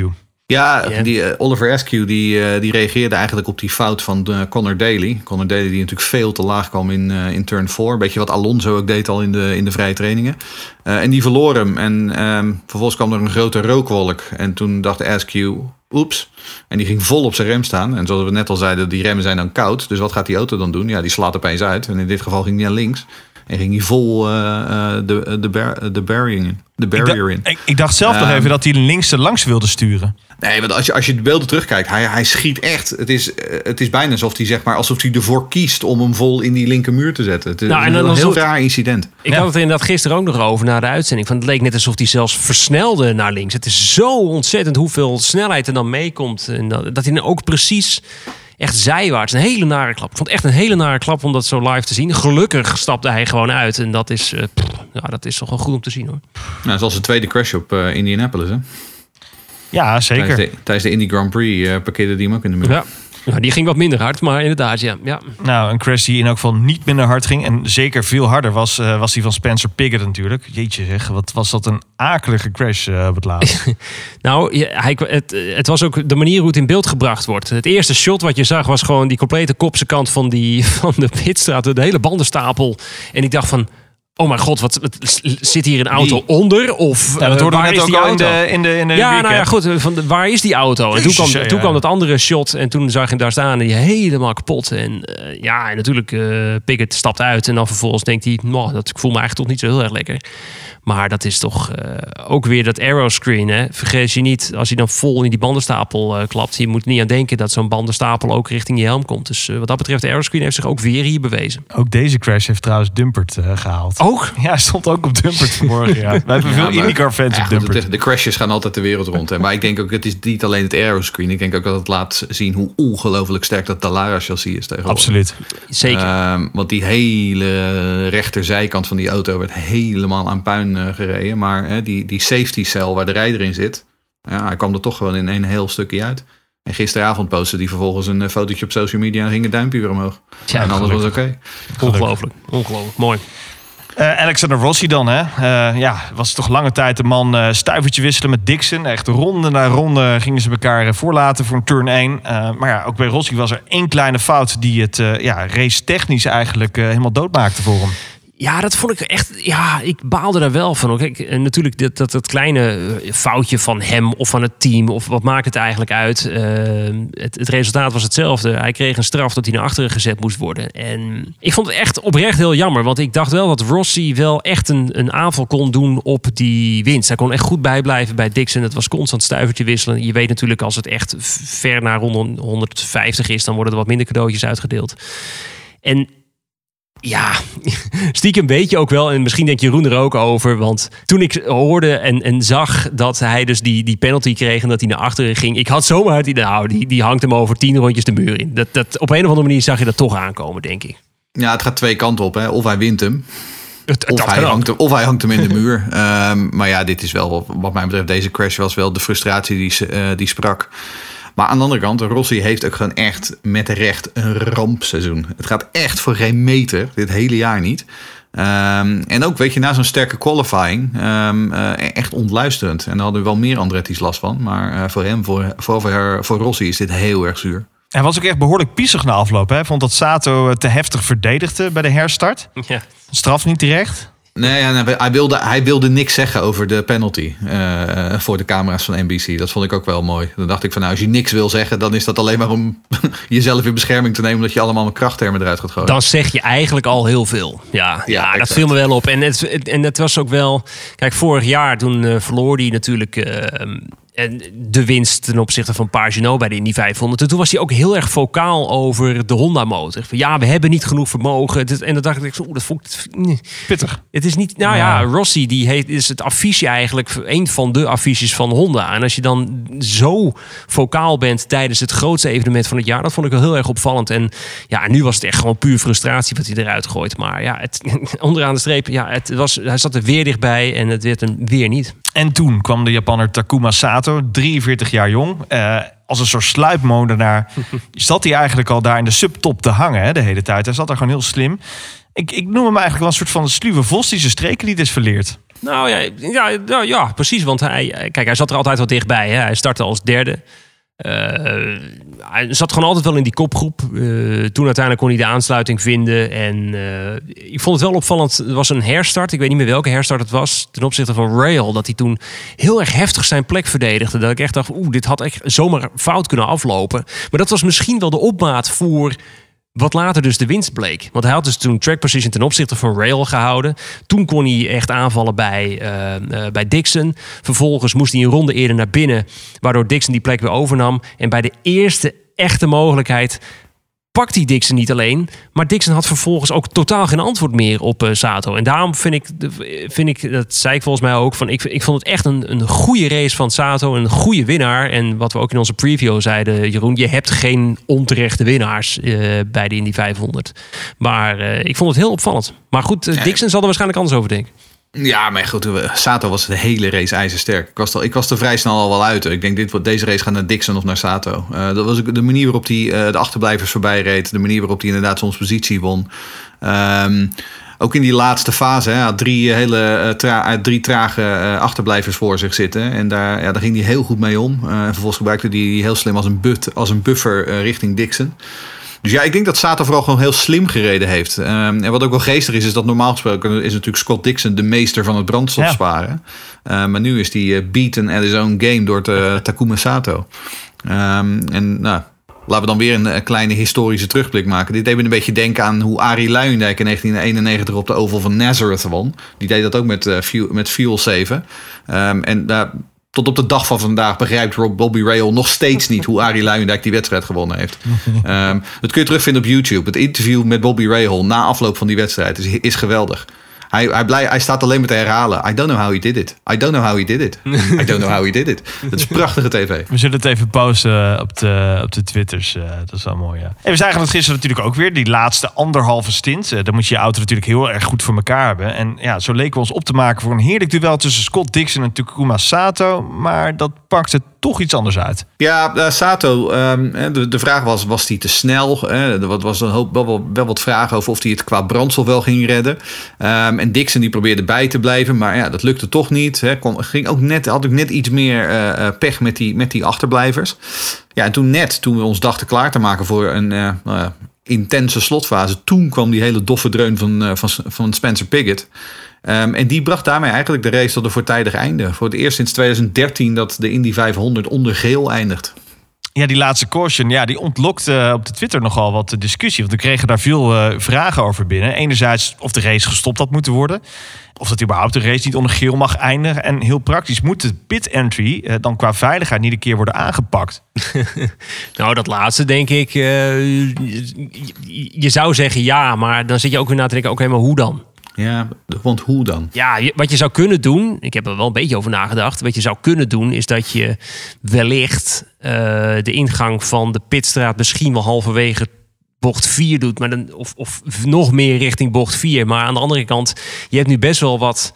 Ja. Die, eh, Oliver Askew die, eh, die reageerde eigenlijk op die fout van eh, Connor Daly. Connor Daly die natuurlijk veel te laag kwam in, in turn 4. Beetje wat Alonso ook deed al in de, in de vrije trainingen. En die verloor hem. En ehm, vervolgens kwam er een grote rookwolk. En toen dacht Askew, oeps. En die ging vol op zijn rem staan. En zoals we net al zeiden, die remmen zijn dan koud. Dus wat gaat die auto dan doen? Ja, die slaat opeens uit. En in dit geval ging die naar links. En ging hij vol eh, eh, de, de, bar, de barrier in. De Ik, barrier dacht- in. ik, ik dacht zelf nog Ehm, even dat hij links er langs wilde sturen. Nee, want als je, als je de beelden terugkijkt, hij, hij schiet echt. Het is, eh, het is bijna alsof hij, zeg maar, alsof hij ervoor kiest om hem vol in die linkermuur te zetten. Het is Nou, en een heel raar incident. Ik Ja. had het er inderdaad gisteren ook nog over na de uitzending. Van het leek net alsof hij zelfs versnelde naar links. Het is zo ontzettend hoeveel snelheid er dan meekomt. En dat, dat hij dan ook precies echt zijwaarts. Een hele nare klap. Ik vond het echt een hele nare klap om dat zo live te zien. Gelukkig stapte hij gewoon uit. En dat is, pff, ja, dat is toch wel goed om te zien hoor. Nou, zoals de tweede crash op eh, Indianapolis. Hè? Ja, zeker. Tijdens, de, tijdens de Indy Grand Prix eh, parkeerde die hem ook in de muur. Ja. Ja, die ging wat minder hard. Maar inderdaad, ja. ja. Nou, een crash die in elk geval niet minder hard ging. En zeker veel harder was, eh, was die van Spencer Piggott natuurlijk. Jeetje zeg, wat was dat een akelige crash eh, op het laatst. Nou, ja, hij, het, het was ook de manier hoe het in beeld gebracht wordt. Het eerste shot wat je zag was gewoon die complete kopse kant van, die, van de pitstraat. De hele bandenstapel. En ik dacht van, oh mijn god, wat, wat- zit hier een auto Wie? onder? Of Ja, dat eh, waar net is ook die in auto? de, in de, in de Ja, nou ja, goed. Van de, waar is die auto? En toen kwam, ja, toen kwam dat andere shot en toen zag je hem daar staan en die helemaal kapot. En eh, ja, en natuurlijk, eh Pickett stapt uit en dan vervolgens denkt hij, nou, dat ik voel me eigenlijk toch niet zo heel erg lekker. Maar dat is toch eh, ook weer dat aeroscreen. Hè? Vergeet je niet, als hij dan vol in die bandenstapel eh, klapt. Je moet niet aan denken dat zo'n bandenstapel ook richting je helm komt. Dus eh, wat dat betreft, de aeroscreen heeft zich ook weer hier bewezen. Ook deze crash heeft trouwens Dumpert eh, gehaald. Ook? Ja, hij stond ook op Dumpert vanmorgen. Ja. Wij hebben veel IndyCar-fans Ja, op Dumpert. de, de crashes gaan altijd de wereld rond. Hè. Maar ik denk ook, het is niet alleen het aeroscreen. Ik denk ook dat het laat zien hoe ongelooflijk sterk dat Dallara chassis is tegenwoordig. Absoluut. Zeker. Ehm, want die hele rechterzijkant van die auto werd helemaal aan puin eh, gereden. Maar hè, die, die safety cell waar de rijder in zit, ja, hij kwam er toch gewoon in een heel stukje uit. En gisteravond postte die vervolgens een eh, fotootje op social media en ging het duimpje weer omhoog. Ja, en alles was oké. Ongelooflijk. Ongelooflijk. Mooi. Eh, Alexander Rossi dan, hè? Eh, ja, was toch lange tijd de man eh stuivertje wisselen met Dixon. Echt ronde na ronde gingen ze elkaar voorlaten voor een turn 1. Eh, maar ja, ook bij Rossi was er één kleine fout die het eh, ja, race technisch eigenlijk helemaal doodmaakte voor hem. Ja, dat vond ik echt. Ja, ik baalde daar wel van. Kijk, en natuurlijk dat, dat, dat kleine eh, foutje van hem of van het team. Of wat maakt het eigenlijk uit? Eh, het, het resultaat was hetzelfde. Hij kreeg een straf dat hij naar achteren gezet moest worden. En ik vond het echt oprecht heel jammer. Want ik dacht wel dat Rossi wel echt een, een aanval kon doen op die winst. Hij kon echt goed bijblijven bij Dixon. Het was constant stuivertje wisselen. Je weet natuurlijk als het echt ver naar ronde 150 is, dan worden er wat minder cadeautjes uitgedeeld. En ja, stiekem weet je ook wel, en misschien denkt Jeroen er ook over. Want toen ik hoorde en, en zag dat hij dus die, die penalty kreeg en dat hij naar achteren ging. Ik had zomaar het idee, nou, die, die hangt hem over tien rondjes de muur in. Dat, dat, op een of andere manier zag je dat toch aankomen, denk ik. Ja, het gaat twee kanten op. Hè. Of hij wint hem, Het, of hij, hangt hem, of hij hangt hem in de muur. Ehm, maar ja, dit is wel, wat mij betreft, deze crash was wel de frustratie die, eh, die sprak. Maar aan de andere kant, Rossi heeft ook gewoon echt met recht een rampseizoen. Het gaat echt voor geen meter, dit hele jaar niet. Ehm, en ook, weet je, na zo'n sterke qualifying, ehm, eh, echt ontluisterend. En daar hadden wel meer Andretti's last van. Maar eh, voor hem, voor, voor, voor, voor Rossi is dit heel erg zuur. Hij was ook echt behoorlijk piezig na afloop. Hè? Hij vond dat Sato eh, te heftig verdedigde bij de herstart. Ja. Straf niet terecht. Nee, hij, wilde, hij wilde niks zeggen over de penalty eh, voor de camera's van NBC. Dat vond ik ook wel mooi. Dan dacht ik van nou, als je niks wil zeggen, dan is dat alleen maar om jezelf in bescherming te nemen. Omdat je allemaal met krachttermen eruit gaat gooien. Dan zeg je eigenlijk al heel veel. Ja, ja, dat viel me wel op. En het, en het was ook wel... Kijk, vorig jaar toen eh, verloor hij natuurlijk... eh, en de winst ten opzichte van Pagino bij de Indy 500. En toen was hij ook heel erg vocaal over de Honda-motor. Van, Ja, we hebben niet genoeg vermogen. En dan dacht ik, zo, oeh, dat vond ik... nee. Pittig. Het is niet... Nou ja, Rossi die heeft, is het affiche eigenlijk... een van de affiches van Honda. En als je dan zo vocaal bent tijdens het grootste evenement van het jaar... dat vond ik wel heel erg opvallend. En ja, nu was het echt gewoon puur frustratie wat hij eruit gooit. Maar ja, het, onderaan de streep... Ja, het was, hij zat er weer dichtbij en het werd hem weer niet. En toen kwam de Japanner Takuma Sato, 43 jaar jong. Eh, als een soort sluipmoordenaar zat hij eigenlijk al daar in de subtop te hangen hè, de hele tijd. Hij zat daar gewoon heel slim. Ik, ik noem hem eigenlijk wel een soort van sluwe vos die zijn streken niet is verleerd. Nou ja, ja, ja, ja, precies. Want hij, kijk, hij zat er altijd wel dichtbij. Hè. Hij startte als derde. Eh, hij zat gewoon altijd wel in die kopgroep. Eh, toen uiteindelijk kon hij de aansluiting vinden. En eh, ik vond het wel opvallend. Er was een herstart. Ik weet niet meer welke herstart het was. Ten opzichte van Rail. Dat hij toen heel erg heftig zijn plek verdedigde. Dat ik echt dacht, oeh, dit had echt zomaar fout kunnen aflopen. Maar dat was misschien wel de opmaat voor wat later dus de winst bleek. Want hij had dus toen track position ten opzichte van Rail gehouden. Toen kon hij echt aanvallen bij, eh, eh, bij Dixon. Vervolgens moest hij een ronde eerder naar binnen. Waardoor Dixon die plek weer overnam. En bij de eerste echte mogelijkheid pakt hij Dixon niet alleen. Maar Dixon had vervolgens ook totaal geen antwoord meer op eh, Sato. En daarom vind ik, vind ik, dat zei ik volgens mij ook, van ik, ik vond het echt een, een goede race van Sato. Een goede winnaar. En wat we ook in onze preview zeiden, Jeroen, je hebt geen onterechte winnaars eh, bij de Indy 500. Maar eh, ik vond het heel opvallend. Maar goed, Dixon zal er waarschijnlijk anders over denken. Ja, maar goed, Sato was de hele race ijzersterk. Ik was, er, ik was er vrij snel al wel uit. Ik denk, dit, deze race gaat naar Dixon of naar Sato. Eh, dat was de manier waarop hij eh, de achterblijvers voorbij reed. De manier waarop hij inderdaad soms positie won. Ehm, ook in die laatste fase. Hè, had drie, eh, hele, drie trage achterblijvers voor zich zitten. En daar, ja, daar ging hij heel goed mee om. En vervolgens gebruikte hij die heel slim als een, but, als een buffer richting Dixon. Dus ja, ik denk dat Sato vooral gewoon heel slim gereden heeft. Ehm, en wat ook wel geestig is, is dat normaal gesproken is natuurlijk Scott Dixon de meester van het brandstof Ja. sparen. Ehm, maar nu is hij eh, beaten at his own game door de, Takuma Sato. Ehm, en nou, laten we dan weer een, eh, kleine historische terugblik maken. Dit deed me een beetje denken aan hoe Arie Luijendijk in 1991 op de Oval van Nazareth won. Die deed dat ook met, eh, fuel, met fuel saven. Ehm, en daar tot op de dag van vandaag begrijpt Rob Bobby Rahal nog steeds niet hoe Arie Luijendijk die wedstrijd gewonnen heeft. Ehm, dat kun je terugvinden op YouTube. Het interview met Bobby Rahal na afloop van die wedstrijd is, is geweldig. Hij, hij, blij, hij staat alleen maar te herhalen. I don't know how he did it. I don't know how he did it. I don't know how he did it. Dat is prachtige tv. We zullen het even posten op de, op de Twitters. eh, dat is wel mooi, ja. En we zagen dat gisteren natuurlijk ook weer. Die laatste anderhalve stint. Eh, dan moet je je auto natuurlijk heel erg goed voor elkaar hebben. En ja, zo leken we ons op te maken voor een heerlijk duel tussen Scott Dixon en Takuma Sato. Maar dat pakte toch iets anders uit. Ja, eh, Sato, ehm, eh, de, de vraag was, was hij te snel? Er was een hoop, wel, wel, wat vragen over of hij het qua brandstof wel ging redden. Ehm, en Dixon die probeerde bij te blijven, maar ja, dat lukte toch niet. Kon, ging ook net, had ook net iets meer eh, eh, pech met die, met die achterblijvers. Ja, en toen net, toen we ons dachten klaar te maken voor een nou intense slotfase, toen kwam die hele doffe dreun van, van, van Spencer Piggott. Ehm, en die bracht daarmee eigenlijk de race tot een voortijdig einde. Voor het eerst sinds 2013 dat de Indy 500 onder geel eindigt. Ja, die laatste caution, ja, die ontlokte eh, op de Twitter nogal wat discussie. Want we kregen daar veel eh, vragen over binnen. Enerzijds of de race gestopt had moeten worden. Of dat überhaupt de race niet onder geel mag eindigen. En heel praktisch moet de pit entry eh, dan qua veiligheid niet een keer worden aangepakt. Nou, dat laatste denk ik. eh, je, je zou zeggen ja, maar dan zit je ook weer na te denken: oké, maar hoe dan? Ja, want hoe dan? Ja, wat je zou kunnen doen, ik heb er wel een beetje over nagedacht. Wat je zou kunnen doen, is dat je wellicht eh, de ingang van de pitstraat misschien wel halverwege bocht 4 doet. Maar dan, of, of nog meer richting bocht 4. Maar aan de andere kant, je hebt nu best wel wat.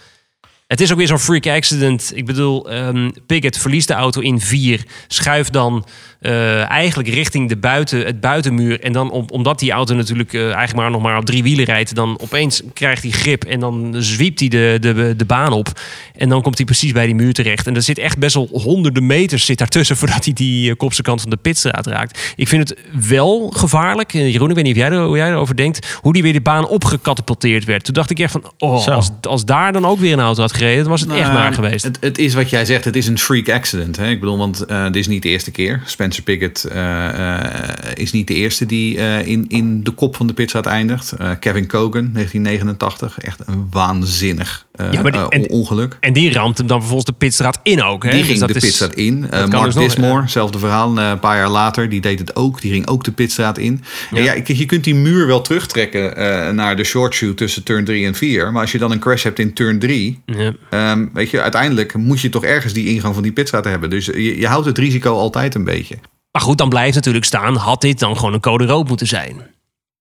Het is ook weer zo'n freak accident. Ik bedoel, ehm Pickett verliest de auto in 4. Schuift dan eh, eigenlijk richting de buiten, het buitenmuur. En dan, om, omdat die auto natuurlijk eh, eigenlijk maar nog maar op drie wielen rijdt... dan opeens krijgt hij grip en dan zwiept hij de, de, de baan op. En dan komt hij precies bij die muur terecht. En er zit echt best wel honderden meters zit daartussen... voordat hij die eh, kopse kant van de pitstraat raakt. Ik vind het wel gevaarlijk. Jeroen, ik weet niet of jij, er, hoe jij erover denkt... hoe die weer de baan opgecatapulteerd werd. Toen dacht ik echt van... oh, Zo. als, als daar dan ook weer een auto had gereden... dan was het echt Nou, naar geweest. Het, het is wat jij zegt, het is een freak accident. Hè? Ik bedoel, want eh, dit is niet de eerste keer. Spencer Piggott eh, eh, is niet de eerste die eh, in, in de kop van de pitstraat eindigt. Kevin Cogan, 1989. Echt een waanzinnig Ja, maar die- en- ongeluk. En die ramt hem dan vervolgens de pitstraat in ook. Hè? Die Dus ging dat de is- pitstraat in. Kan Mark dus Dismore, hetzelfde verhaal. een paar jaar later, die deed het ook. Die ging ook de pitstraat in. Ja. Ja, je kunt die muur wel terugtrekken naar de short shoot tussen turn 3 en 4. Maar als je dan een crash hebt in turn 3... Ja. Ehm, weet je, uiteindelijk moet je toch ergens die ingang van die pitstraat hebben. Dus je, je houdt het risico altijd een beetje. Maar goed, dan blijft natuurlijk staan. Had dit dan gewoon een code rood moeten zijn?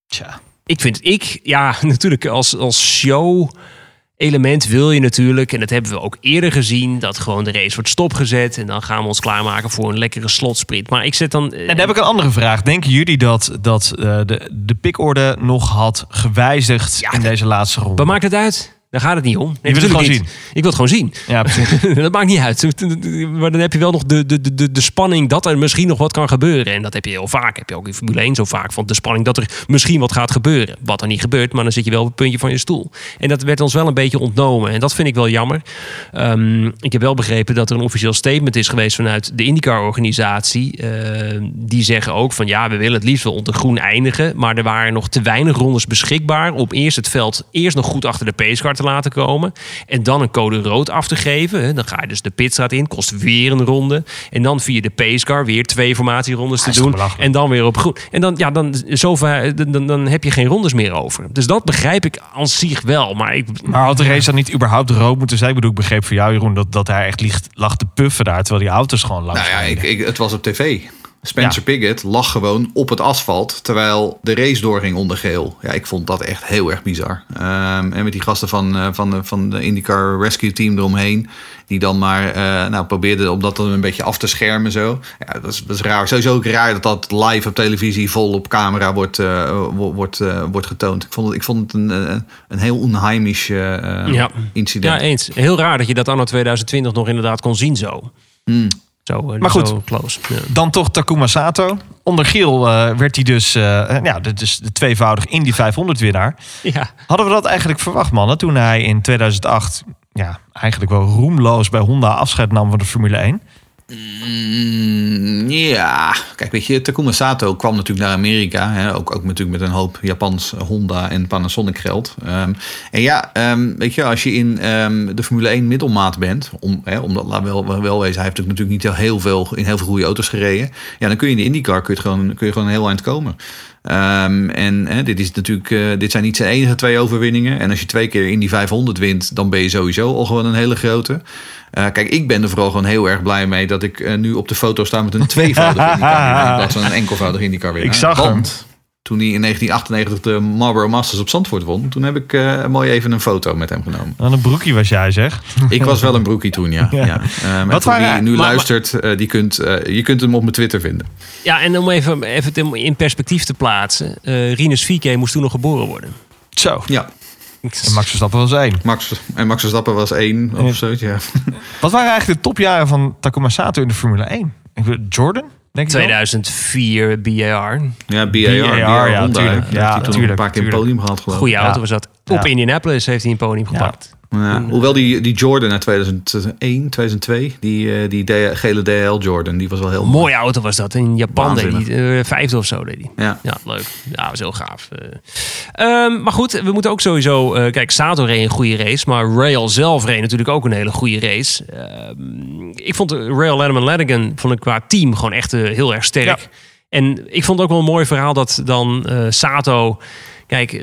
Tja. Ik vind, ik, ja, natuurlijk als, als show element wil je natuurlijk, en dat hebben we ook eerder gezien, dat gewoon de race wordt stopgezet en dan gaan we ons klaarmaken voor een lekkere slotsprint. Maar ik zet dan... eh, En dan heb ik een andere vraag. Denken jullie dat, dat eh, de, de pikorde nog had gewijzigd Ja, in deze laatste ronde? Wat maakt het uit? Daar gaat het niet om. Nee, wil het gewoon niet. Ik wil het gewoon zien. Ja, precies. dat maakt niet uit. Maar dan heb je wel nog de, de, de, de spanning dat er misschien nog wat kan gebeuren. En dat heb je heel vaak. Heb je ook in Formule 1 zo vaak. Van de spanning dat er misschien wat gaat gebeuren. Wat er niet gebeurt, maar dan zit je wel op het puntje van je stoel. En dat werd ons wel een beetje ontnomen. En dat vind ik wel jammer. Ehm, ik heb wel begrepen dat er een officieel statement is geweest vanuit de IndyCar-organisatie. Eh, die zeggen ook van ja, we willen het liefst wel onder groen eindigen. Maar er waren nog te weinig rondes beschikbaar om eerst het veld eerst nog goed achter de pacecar te laten komen. En dan een code rood af te geven. hè. Dan ga je dus de pitstraat in, kost weer een ronde. En dan via de pacecar weer twee formatierondes te toch doen. En dan weer op groen. En dan, ja, dan, zover, dan, dan, dan heb je geen rondes meer over. Dus dat begrijp ik aan zich wel. Maar ik, Maar had de race dan niet überhaupt rood moeten zijn? Ik bedoel, ik begreep voor jou, Jeroen, dat, dat hij echt ligt, lag te puffen daar, terwijl die auto's gewoon langs Nou ja, ik, ik, het was op tv. Spencer Ja. Piggott lag gewoon op het asfalt terwijl de race doorging onder geel. Ja, ik vond dat echt heel erg bizar. Ehm, en met die gasten van, eh, van, de, van de IndyCar Rescue Team eromheen. Die dan maar eh, nou, probeerden om dat dan een beetje af te schermen. Zo. Ja, dat is, dat is raar. Sowieso ook raar dat dat live op televisie vol op camera wordt, eh, wo- wordt, wordt getoond. Ik vond het, ik vond het een, een heel onheimisch Ja. incident. ja, eens. Heel raar dat je dat anno 2020 nog inderdaad kon zien zo. Zo, eh, Maar goed. zo close. Ja. Dan toch Takuma Sato. Onder Giel eh, werd hij dus, eh, ja, dus de tweevoudig Indy 500 winnaar. ja. Hadden we dat eigenlijk verwacht, mannen? Toen hij in 2008 ja, eigenlijk wel roemloos bij Honda afscheid nam van de Formule 1. Mm, ja, kijk, weet je, Takuma Sato kwam natuurlijk naar Amerika. Hè, ook, ook natuurlijk met een hoop Japans Honda en Panasonic geld. Ehm, en ja, ehm, weet je, als je in ehm, de Formule 1 middelmaat bent, om, hè, omdat, laat wel, wel, wezen, hij heeft natuurlijk niet heel veel, in heel veel goede auto's gereden. Ja, dan kun je in de IndyCar kun je, gewoon, kun je gewoon een heel eind komen. Ehm, en hè, dit, is natuurlijk, eh, dit zijn niet zijn enige twee overwinningen. En als je twee keer in die 500 wint, dan ben je sowieso al gewoon een hele grote. Eh, kijk, ik ben er vooral gewoon heel erg blij mee dat ik eh, nu op de foto sta met een tweevoudig IndyCar in plaats van een enkelvoudig IndyCar winnaar. Ik zag hem. Toen hij in 1998 de Marlboro Masters op Zandvoort won, toen heb ik eh, mooi even een foto met hem genomen. Een broekie was jij, zeg. Ik was wel een broekie toen, ja. ja. Ehm, en Wat waren- wie nu maar- luistert, eh, die kunt, eh, je kunt hem op mijn Twitter vinden. ja, en om even, even in perspectief te plaatsen. eh Rinus Vieke moest toen nog geboren worden. Zo. Ja, En Max Verstappen was één. Max, en Max Verstappen was één of zoiets, ja. Wat waren eigenlijk de topjaren van Takuma Sato in de Formule 1? Ik weet- Jordan, denk ik wel? 2004 BAR. Ja, BAR, BAR, BAR, ja, Honda. tuurlijk. Daar Ja, heeft hij toen tuurlijk, een paar keer een podium gehad. Goeie auto Ja. was dat. Ja. Op Indianapolis heeft hij een podium gepakt. Ja, hoewel die, die Jordan uit 2001, 2002, die, eh, die gele DL Jordan, die was wel heel mooi. Mooie auto was dat. In Japan deed Waanzinnig. hij eh, vijfde of zo deed hij. Ja. Ja, leuk. Ja, was heel gaaf. Eh, ehm, maar goed, we moeten ook sowieso... kijk, Sato reed een goede race. Maar Rail zelf reed natuurlijk ook een hele goede race. Ehm, ik vond de Rail Letterman Lanigan vond ik qua team gewoon echt heel erg sterk. Ja. En ik vond ook wel een mooi verhaal dat dan Sato... Kijk,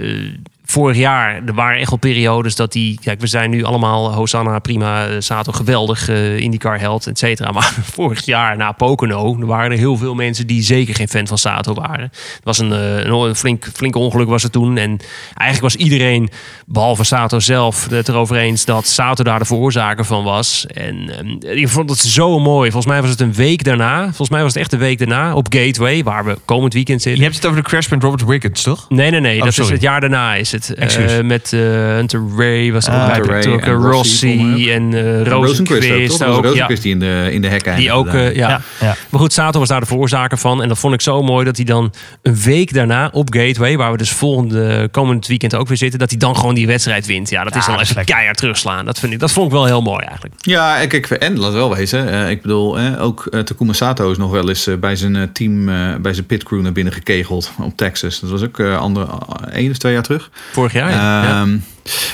vorig jaar, er waren echt wel periodes dat die... Kijk, we zijn nu allemaal Hosanna, prima, eh, Sato, geweldig, eh IndyCar held, et cetera. Maar vorig jaar na Pocono, er waren er heel veel mensen die zeker geen fan van Sato waren. Het was een, een, een flink, flink ongeluk was het toen. En eigenlijk was iedereen, behalve Sato zelf, het erover eens dat Sato daar de veroorzaker van was. En ik vond het zo mooi. Volgens mij was het een week daarna. Volgens mij was het echt een week daarna op Gateway, waar we komend weekend zitten. Je hebt het over de crash met Robert Wiggins, toch? Nee, nee, nee. Oh, dat is het jaar daarna is het. Excuus. Eh, met eh, Hunter Ray was er Ah, ook bij betrokken. en Rossi, en eh En Rosenquist ook. Ja. Die in de, in de hek Die ook, eh, ja. Ja, ja. Maar goed, Sato was daar de veroorzaker van. En dat vond ik zo mooi dat hij dan een week daarna op Gateway, waar we dus volgende komend weekend ook weer zitten, dat hij dan gewoon die wedstrijd wint. Ja, dat is Ja, dan even keihard terugslaan. Dat, vind ik, dat vond ik wel heel mooi eigenlijk. Ja, en kijk, en laat wel wezen. eh, ik bedoel, eh, ook eh, Takuma Sato is nog wel eens eh, bij zijn eh, team, eh, bij zijn pitcrew naar binnen gekegeld op Texas. Dat was ook eh andere, één of twee jaar terug. Vorig jaar. ja. Ja. Ehm,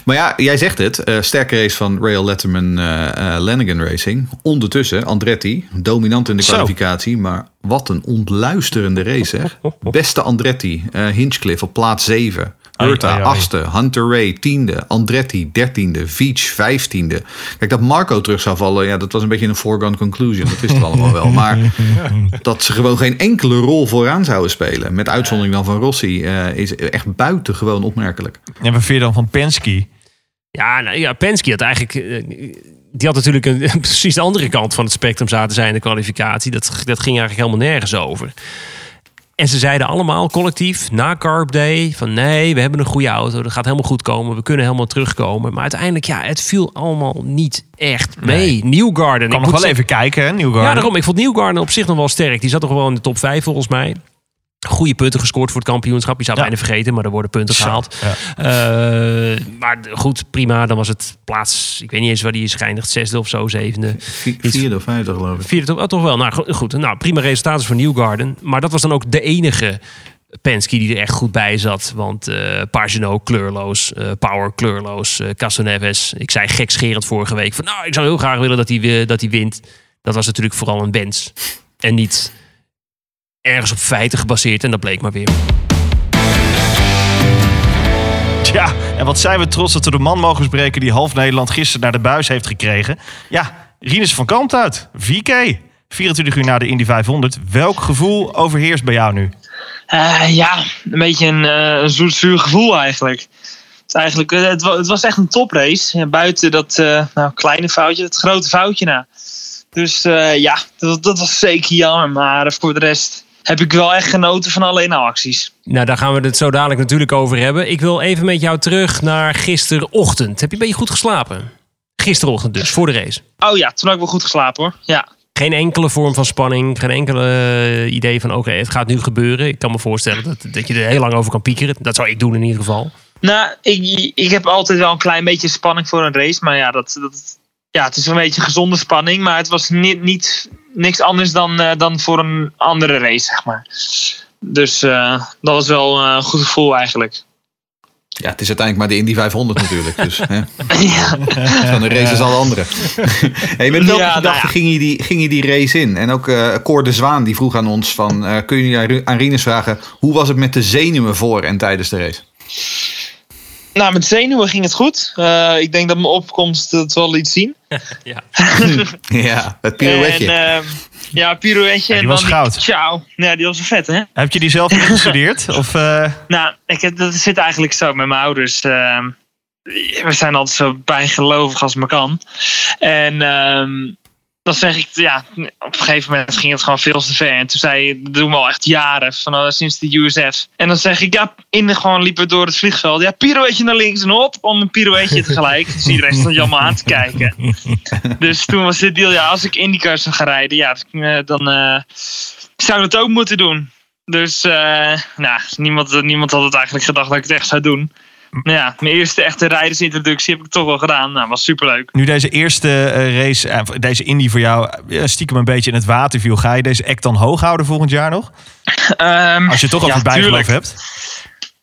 Maar ja, jij zegt het. eh, sterke race van Rail Letterman eh, Lanigan Racing. Ondertussen Andretti, dominant in de Zo. kwalificatie. Maar wat een ontluisterende race, zeg. Beste Andretti, Hinchcliffe op plaats 7. Hurta, achtste. Hunter Ray, tiende. Andretti, dertiende. Veach, vijftiende. Kijk, dat Marco terug zou vallen, ja, dat was een beetje een foregone conclusion. Dat wisten we allemaal wel. Maar dat ze gewoon geen enkele rol vooraan zouden spelen. Met uitzondering dan van Rossi, eh, is echt buitengewoon opmerkelijk. En wat vind je dan van Penske? Ja, nou, ja, Penske had eigenlijk. eh, Die had natuurlijk een, precies de andere kant van het spectrum zaten zijn in de kwalificatie. Dat, dat ging eigenlijk helemaal nergens over. En ze zeiden allemaal collectief na Carb Day van nee, we hebben een goede auto. Dat gaat helemaal goed komen. We kunnen helemaal terugkomen. Maar uiteindelijk, ja, het viel allemaal niet echt mee. Newgarden. Ik kan ik nog wel even kijken, hè, Newgarden. ja, daarom. Ik vond Newgarden op zich nog wel sterk. Die zat toch wel in de top 5 volgens mij. Goede punten gescoord voor het kampioenschap. Je zou het Ja. bijna vergeten, maar er worden punten gehaald. ja. Eh, maar goed, prima. Dan was het plaats... Ik weet niet eens waar die is geëindigd. Zesde of zo, zevende. Vi- Vierde of vijfde geloof ik. Vierde toch, oh, toch wel. Nou go- goed, nou, prima resultaten voor Newgarden. Maar dat was dan ook de enige Penske die er echt goed bij zat. Want eh Pagano kleurloos, eh, Power kleurloos, eh Castroneves. Ik zei gekscherend vorige week van... nou, ik zou heel graag willen dat hij, dat hij wint. Dat was natuurlijk vooral een wens. En niet ergens op feiten gebaseerd. En dat bleek maar weer. Ja, en wat zijn we trots dat we de man mogen spreken die half Nederland gisteren naar de buis heeft gekregen. Ja, Rinus van Kant uit. VK. 24 uur na de Indy 500. Welk gevoel overheerst bij jou nu? Eh, ja, een beetje een, een zoet zuur gevoel eigenlijk. Het, is eigenlijk eh, het, wa- het was echt een toprace. Buiten dat eh, nou, kleine foutje, het grote foutje na. Dus eh, ja, dat, dat was zeker jammer. Maar voor de rest heb ik wel echt genoten van alle inhaalacties. Nou, daar gaan we het zo dadelijk natuurlijk over hebben. Ik wil even met jou terug naar gisterochtend. Heb je een beetje goed geslapen? Gisterochtend dus, voor de race. Oh ja, toen had ik wel goed geslapen hoor. Ja, Geen enkele vorm van spanning, geen enkele eh, idee van oké, het gaat nu gebeuren. Ik kan me voorstellen dat, dat je er heel lang over kan piekeren. Dat zou ik doen in ieder geval. Nou, ik, ik heb altijd wel een klein beetje spanning voor een race. Maar ja, dat, dat, ja het is een beetje gezonde spanning. Maar het was niet, niet niks anders dan, eh, dan voor een andere race, zeg maar. Dus eh, dat was wel eh, een goed gevoel eigenlijk. Ja, het is uiteindelijk maar de Indy 500 natuurlijk. Dus, hè. ja. Van de race is alle andere. hey, met welke Ja, nou gedachte ja. ging, je die, ging je die race in? En ook eh Cor de Zwaan die vroeg aan ons van... eh, kun je aan Rinus vragen... hoe was het met de zenuwen voor en tijdens de race? Nou, met zenuwen ging het goed. Eh, ik denk dat mijn opkomst het wel liet zien. Ja. ja, het pirouetje. En, ehm, ja, pirouetje. Ja, die en was dan goud. Ciao. Ja, die was wel vet, hè? Heb je die zelf ingestudeerd? Of, eh, Nou, ik, heb- dat zit eigenlijk zo met mijn ouders. ehm, we zijn altijd zo bijgelovig als maar kan. En ehm, dan zeg ik, ja, op een gegeven moment ging het gewoon veel te ver. En toen zei je, dat doen we al echt jaren, van, eh, sinds de USF. En dan zeg ik, ja, in de gewoon liepen we door het vliegveld. Ja, pirouetje naar links en op, om een pirouetje tegelijk. Dus iedereen stond je allemaal aan te kijken. Dus toen was dit deal, ja, als ik IndyCar zou gaan rijden, ja, eh, dan eh, zou ik dat ook moeten doen. Dus uh, nou, niemand, niemand had het eigenlijk gedacht dat ik het echt zou doen. Ja, mijn eerste echte rijdersintroductie heb ik toch wel gedaan. Nou, was superleuk. nu deze eerste eh, race, eh, deze Indy voor jou, eh, stiekem een beetje in het water viel. Ga je deze act dan hoog houden volgend jaar nog? Um, Als je toch het bijgeloof hebt.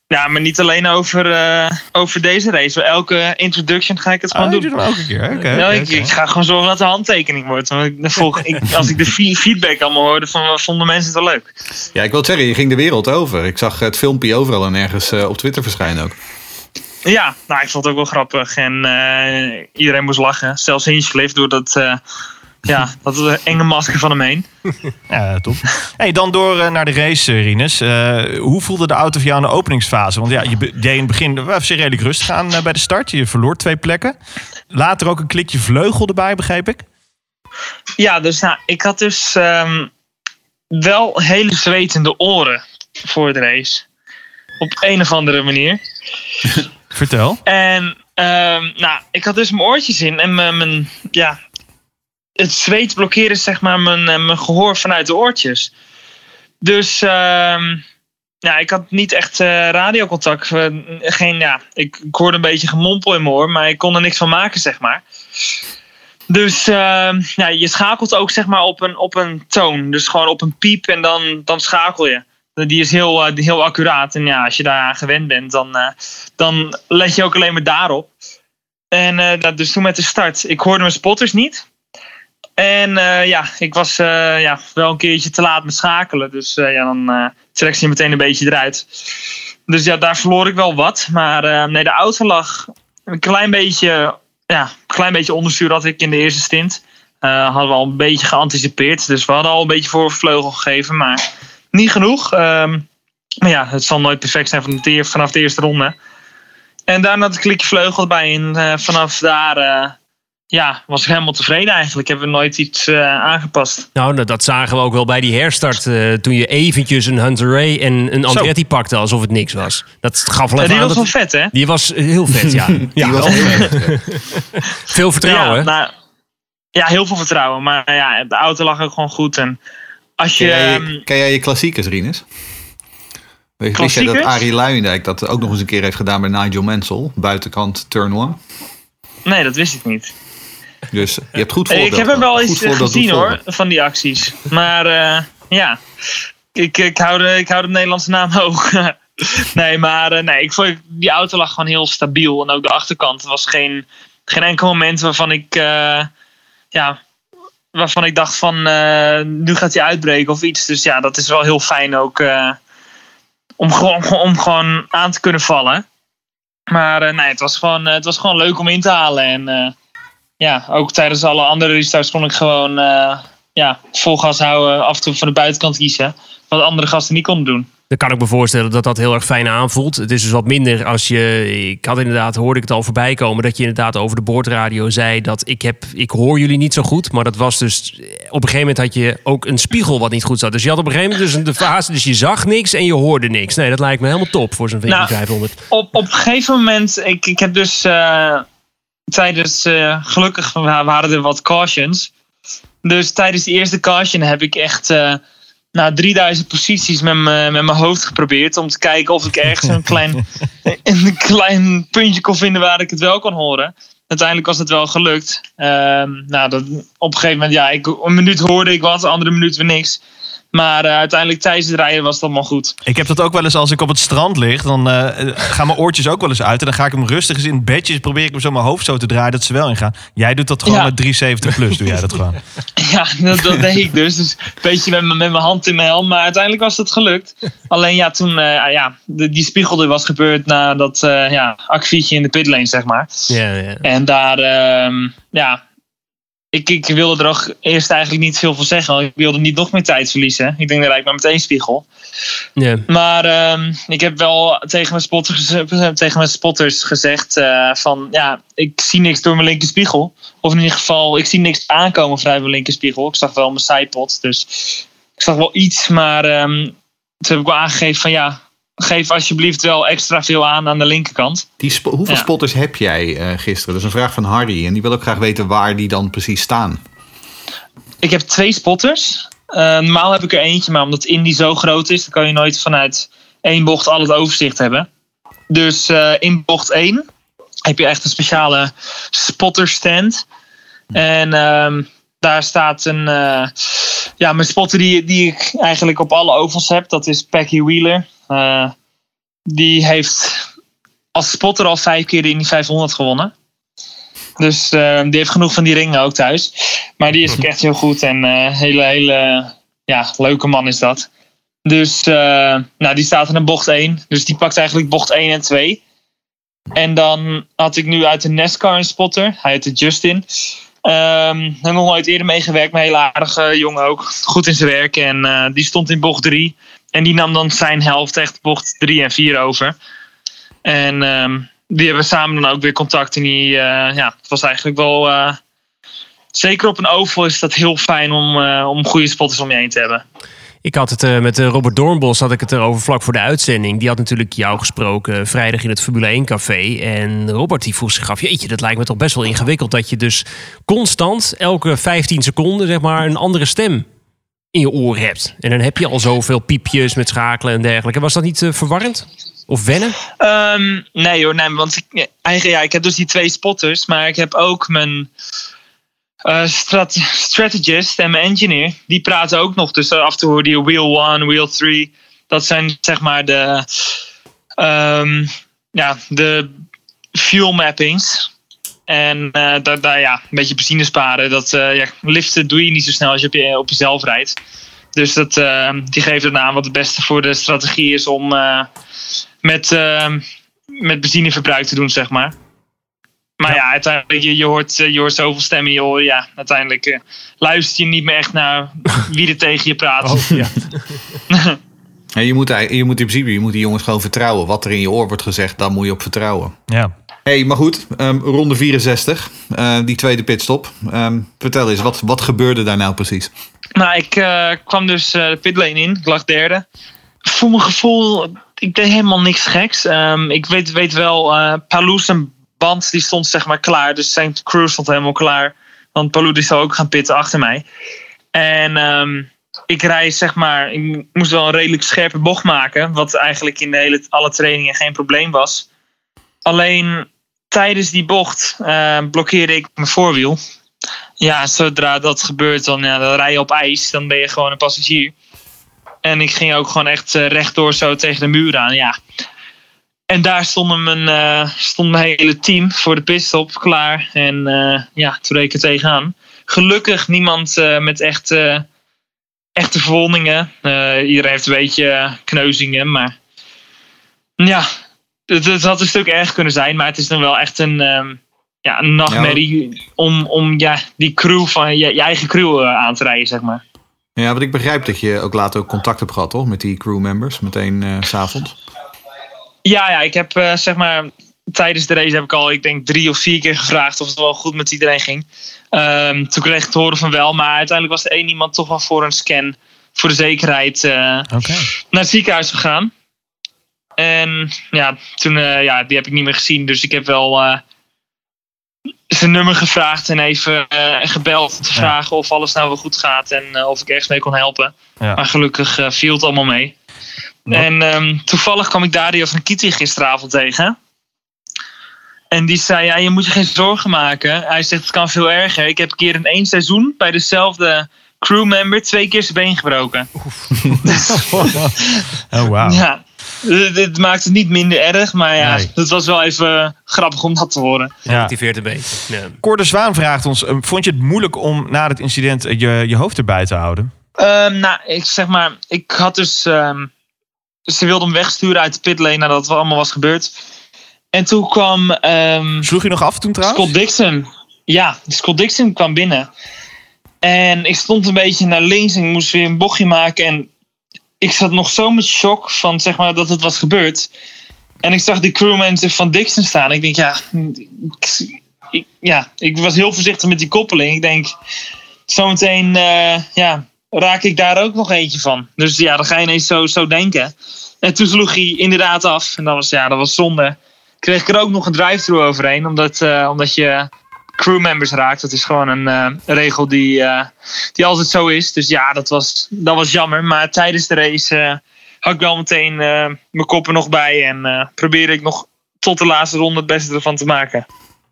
Ja, maar niet alleen over, uh, over deze race. Elke introduction ga ik het gewoon oh, doen. Hem elke keer. Okay, ja, okay, ik, ik, ga gewoon zorgen dat de handtekening wordt. Want ik, volg, ik, als ik de feedback allemaal hoorde, van, vonden mensen het wel leuk. Ja, ik wil het zeggen, je ging de wereld over. Ik zag het filmpje overal en ergens uh, op Twitter verschijnen ook. Ja, nou, ik vond het ook wel grappig. En uh, iedereen moest lachen. Zelfs Hinchcliffe door dat, uh, ja, dat enge masker van hem heen. Ja, top. Hey, dan door uh, naar de race, Rinus. hoe voelde de auto voor jou in de openingsfase? Want ja, je deed in het begin was je redelijk rustig aan bij de start. Je verloor twee plekken. Later ook een klikje vleugel erbij, begreep ik? Ja, dus nou, ik had dus um, wel hele zwetende oren voor de race. Op een of andere manier. Vertel. En um, nou, ik had dus mijn oortjes in en mijn, ja, het zweet blokkeerde zeg maar mijn, mijn gehoor vanuit de oortjes. Dus um, ja, ik had niet echt uh, radiocontact. Geen, ja, ik, hoorde een beetje gemompel in mijn oor, maar ik kon er niks van maken, zeg maar. Dus uh, ja, je schakelt ook zeg maar op een, op een toon. Dus gewoon op een piep en dan, dan schakel je. Die is heel, uh, heel accuraat. En ja, als je daar aan gewend bent, dan, uh, dan let je ook alleen maar daarop. En uh, dus toen met de start, ik hoorde mijn spotters niet. En ja, ik was ja, wel een keertje te laat met schakelen. Dus ja, dan trek je meteen een beetje eruit. Dus ja, daar verloor ik wel wat. Maar nee, de auto lag een klein beetje, ja, een klein beetje onderstuur had ik in de eerste stint. hadden we al een beetje geanticipeerd. Dus we hadden al een beetje voor vleugel gegeven. Maar niet genoeg. Um, maar ja, het zal nooit perfect zijn van de, vanaf de eerste ronde. En daarna het klikje vleugel erbij. En uh, vanaf daar uh, ja, was ik helemaal tevreden eigenlijk. Hebben we nooit iets uh, aangepast. Nou, dat zagen we ook wel bij die herstart. toen je eventjes een Hunter Ray en een Andretti Zo. pakte alsof het niks was. Dat gaf wel ja, Die was dat... wel vet, hè? Die was heel vet, ja. die ja, was heel vet. Veel vertrouwen, ja, nou, ja, heel veel vertrouwen. Maar ja, de auto lag ook gewoon goed. En als je, ken, jij, um, ken jij je klassiekers, Rinus? Wist jij dat Arie Luijendijk dat ook nog eens een keer heeft gedaan bij Nigel Mansell? Buitenkant turn one? Nee, dat wist ik niet. Dus je hebt goed voor. Ik heb hem wel eens gezien hoor, van die acties. Maar uh, ja, ik, ik, hou de, ik hou de Nederlandse naam hoog. nee, maar uh, nee, ik vond, die auto lag gewoon heel stabiel. En ook de achterkant. Er was geen, geen enkel moment waarvan ik... Uh, ja, waarvan ik dacht van uh, nu gaat hij uitbreken of iets. Dus ja, dat is wel heel fijn ook uh, om, gewoon, om gewoon aan te kunnen vallen. Maar uh, nee, het was, gewoon, het was gewoon leuk om in te halen. En ja, ook tijdens alle andere restarts kon ik gewoon ja, vol gas houden. Af en toe van de buitenkant kiezen. Wat andere gasten niet konden doen. Dan kan ik me voorstellen dat dat heel erg fijn aanvoelt. Het is dus wat minder als je. Ik had inderdaad, hoorde ik het al voorbij komen. Dat je inderdaad over de boordradio zei dat ik heb. Ik hoor jullie niet zo goed. Maar dat was dus. Op een gegeven moment had je ook een spiegel wat niet goed zat. Dus je had op een gegeven moment dus de fase. Dus je zag niks en je hoorde niks. Nee, dat lijkt me helemaal top voor zo'n nou, 500. Op, op een gegeven moment. Ik, ik heb dus. Uh, tijdens. Uh, gelukkig waren er wat cautions. Dus tijdens de eerste caution heb ik echt eh nou, 3000 posities met mijn met mijn hoofd geprobeerd. Om te kijken of ik ergens een klein, een klein puntje kon vinden waar ik het wel kon horen. Uiteindelijk was het wel gelukt. Ehm, nou, dat, op een gegeven moment, ja, ik, een minuut hoorde ik wat, een andere minuut weer niks. Maar eh, uiteindelijk tijdens het rijden was het allemaal goed. Ik heb dat ook wel eens als ik op het strand lig. Dan eh, gaan mijn oortjes ook wel eens uit. En dan ga ik hem rustig eens in het bedje. Probeer ik hem zo mijn hoofd zo te draaien dat ze wel ingaan. Jij doet dat gewoon Ja. met 370 plus. Doe jij dat gewoon. Ja, dat, dat deed ik dus. dus een beetje met, mijn- met mijn hand in mijn helm. Maar uiteindelijk was het gelukt. Alleen ja, toen eh, ja, de, die spiegel er was gebeurd na dat eh ja, in de pitlane, zeg maar. Ja, ja. En daar, ehm, ja, ik, ik wilde er ook eerst eigenlijk niet veel van zeggen. want Ik wilde niet nog meer tijd verliezen. Ik denk, dat rijdt maar meteen spiegel. Maar ehm, ik heb wel tegen mijn spotters, tegen mijn spotters gezegd eh, van ja, ik zie niks door mijn linkerspiegel. Of in ieder geval, ik zie niks aankomen vanuit mijn linkerspiegel. Ik zag wel mijn zijpot, dus ik zag wel iets. Maar ehm, toen heb ik wel aangegeven van ja, geef alsjeblieft wel extra veel aan aan de linkerkant. Die hoeveel Ja. spotters heb jij eh, gisteren? Dat is een vraag van Hardy. En die wil ook graag weten waar die dan precies staan. Ik heb twee spotters. Eh, normaal heb ik er eentje, maar omdat Indy zo groot is, dan kan je nooit vanuit één bocht al het overzicht hebben. Dus eh, in bocht 1 heb je echt een speciale spotterstand. En ehm, daar staat een. ja, mijn spotter die, die ik eigenlijk op alle ovals heb, dat is Packy Wheeler. Eh, die heeft als spotter al vijf keer de Indy 500 gewonnen. Dus eh, die heeft genoeg van die ringen ook thuis. Maar die is ook echt heel goed en eh hele, hele ja, leuke man is dat. Dus nou, die staat in een bocht 1. Dus die pakt eigenlijk bocht 1 en 2. En dan had ik nu uit de NASCAR een spotter. Hij heette Justin. Ehm heb nog nooit eerder meegewerkt, maar een hele aardige jongen ook. Goed in zijn werk. En die stond in bocht 3. En die nam dan zijn helft echt bocht 3 en 4 over. En ehm, die hebben samen dan ook weer contact. En die, eh, ja, het was eigenlijk wel... eh, zeker op een oval is dat heel fijn om, eh, om goede spotters om je heen te hebben. Ik had het met Robert Doornbos had ik het erover vlak voor de uitzending. Die had natuurlijk jou gesproken vrijdag in het Formule 1 café. En Robert die vroeg zich af, jeetje, dat lijkt me toch best wel ingewikkeld... dat je dus constant elke 15 seconden zeg maar een andere stem in je oor hebt. En dan heb je al zoveel piepjes met schakelen en dergelijke. Was dat niet eh, verwarrend? Of wennen? Ehm, nee hoor, nee, want ik, eigenlijk, ja, ik heb dus die twee spotters, maar ik heb ook mijn eh, strat- strategist en mijn engineer. Die praten ook nog, dus af en toe hoor je wheel 1, wheel 3. Dat zijn zeg maar de, ehm, ja, de fuel mappings. En eh daar, daar, ja, een beetje benzine sparen. Dat, eh, ja, liften doe je niet zo snel als je op, je, op jezelf rijdt. Dus dat, eh, die geeft het aan wat het beste voor de strategie is om eh, met, eh, met benzineverbruik te doen, zeg maar. Maar ja, uiteindelijk, je, je, hoort, je hoort zoveel stemmen in je oren. Ja, uiteindelijk luister je niet meer echt naar wie er tegen je praat. ja. En je, moet, je moet in principe je moet die jongens gewoon vertrouwen. Wat er in je oor wordt gezegd, daar moet je op vertrouwen. Ja. Hey, maar goed. ehm, ronde 64. eh, die tweede pitstop. Ehm, vertel eens, wat, wat gebeurde daar nou precies? Nou, ik eh, kwam dus eh, de pitlane in. Ik lag derde. Voor mijn gevoel, ik deed helemaal niks geks. Ehm, ik weet, weet wel, Palou zijn band die stond zeg maar klaar. Dus zijn crew stond helemaal klaar. Want Palou die zou ook gaan pitten achter mij. En ik rij zeg maar, ik moest wel een redelijk scherpe bocht maken. Wat eigenlijk in de hele, alle trainingen geen probleem was. Alleen tijdens die bocht eh, blokkeerde ik mijn voorwiel. Ja, zodra dat gebeurt, dan, ja, dan rij je op ijs. Dan ben je gewoon een passagier. En ik ging ook gewoon echt eh, rechtdoor zo tegen de muur aan. Ja. En daar stonden mijn, eh, stond mijn hele team voor de pitstop klaar. En ja, toen reed ik er tegenaan. Gelukkig niemand met echt, echte verwondingen. Iedereen heeft een beetje kneuzingen. Maar ja, het, het had een stuk erg kunnen zijn. Maar het is dan wel echt een, ehm, ja, een nachtmerrie om, om ja, die crew van je, je eigen crew eh, aan te rijden, zeg maar. Ja, want ik begrijp dat je ook later ook contact hebt gehad, toch? Met die crewmembers, meteen eh, s s'avonds. Ja, ja, ik heb eh, zeg maar tijdens de race heb ik al, ik denk drie of vier keer gevraagd of het wel goed met iedereen ging. Ehm, toen kreeg ik te horen van wel, maar uiteindelijk was er één iemand toch wel voor een scan voor de zekerheid naar het ziekenhuis gegaan. En ja, toen, eh, ja, die heb ik niet meer gezien, dus ik heb wel, eh, zijn nummer gevraagd en even eh, gebeld om te Ja. vragen of alles nou wel goed gaat en of ik ergens mee kon helpen. Ja. Maar gelukkig viel het allemaal mee. En ehm, toevallig kwam ik Dario van Kitty gisteravond tegen. En die zei, ja, je moet je geen zorgen maken. Hij zegt, het kan veel erger. Ik heb een keer in één seizoen bij dezelfde crewmember twee keer zijn been gebroken. Oh, wauw. Ja, dit dit maakt het niet minder erg. Maar ja, Nee. het was wel even grappig om dat te horen. Ja. Activeert een beetje. Ja. Cor de Zwaan vraagt ons, eh, vond je het moeilijk om na het incident eh, je, je hoofd erbij te houden? Ehm, nou, ik zeg maar, ik had dus. ehm, ze wilden hem wegsturen uit de pitlane nadat het allemaal was gebeurd. En toen kwam ehm, Sloeg je nog af toen trouwens? Scott Dixon. Ja, Scott Dixon kwam binnen. En ik stond een beetje naar links en ik moest weer een bochtje maken. En ik zat nog zo met shock van zeg maar dat het was gebeurd. En ik zag die crewmensen van Dixon staan. Ik denk, ja, ik, ik- ja, ik was heel voorzichtig met die koppeling. Ik denk, zometeen eh, ja, raak ik daar ook nog eentje van. Dus ja, dan ga je ineens zo, zo denken. En toen sloeg hij inderdaad af. En dat was, ja, dat was zonde. Kreeg ik er ook nog een drive-thru overheen. Omdat, eh, omdat je crewmembers raakt. Dat is gewoon een eh, regel die, eh, die altijd zo is. Dus ja, dat was, dat was jammer. Maar tijdens de race eh, had ik wel meteen mijn kop er nog bij. En probeerde ik nog tot de laatste ronde het beste ervan te maken.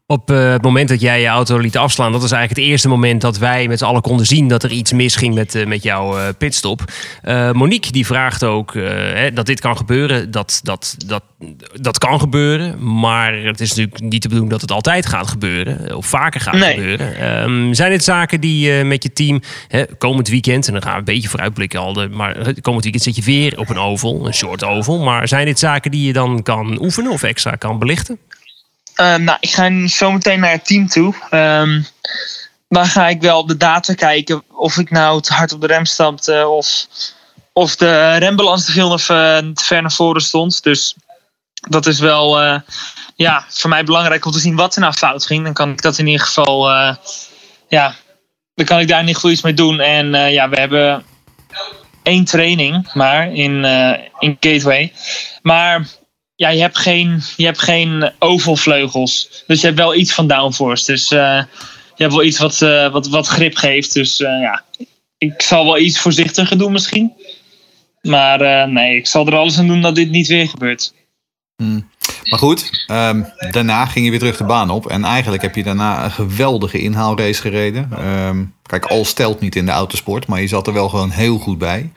Op eh, het moment dat jij je auto liet afslaan, dat was eigenlijk het eerste moment dat wij met z'n allen konden zien dat er iets misging met, eh, met jouw eh, pitstop. Monique die vraagt ook hè, dat dit kan gebeuren. Dat, dat, dat, dat kan gebeuren, maar het is natuurlijk niet de bedoeling dat het altijd gaat gebeuren. Of vaker gaat Nee. gebeuren. Ehm, zijn dit zaken die met je team hè, komend weekend, en dan gaan we een beetje vooruitblikken al, de- maar komend weekend zit je weer op een oval, een short oval. Maar zijn dit zaken die je dan kan oefenen of extra kan belichten? Eh, nou, ik ga zo meteen naar het team toe. Ehm, dan ga ik wel op de data kijken of ik nou te hard op de rem stapte of, of de rembalans te veel of, eh, te ver naar voren stond. Dus dat is wel eh, ja, voor mij belangrijk om te zien wat er nou fout ging. Dan kan ik dat in ieder geval, eh, ja, dan kan ik daar ieder geval iets mee doen. En ja, we hebben één training maar in, in Gateway. Maar ja, je hebt geen, je hebt geen ovalvleugels. Dus je hebt wel iets van downforce. Dus eh, je hebt wel iets wat, eh, wat, wat grip geeft. Dus eh, ja, ik zal wel iets voorzichtiger doen misschien. Maar nee, ik zal er alles aan doen dat dit niet weer gebeurt. Maar goed, ehm, daarna ging je weer terug de baan op. En eigenlijk heb je daarna een geweldige inhaalrace gereden. Ehm, kijk, al stelt niet in de autosport, maar je zat er wel gewoon heel goed bij.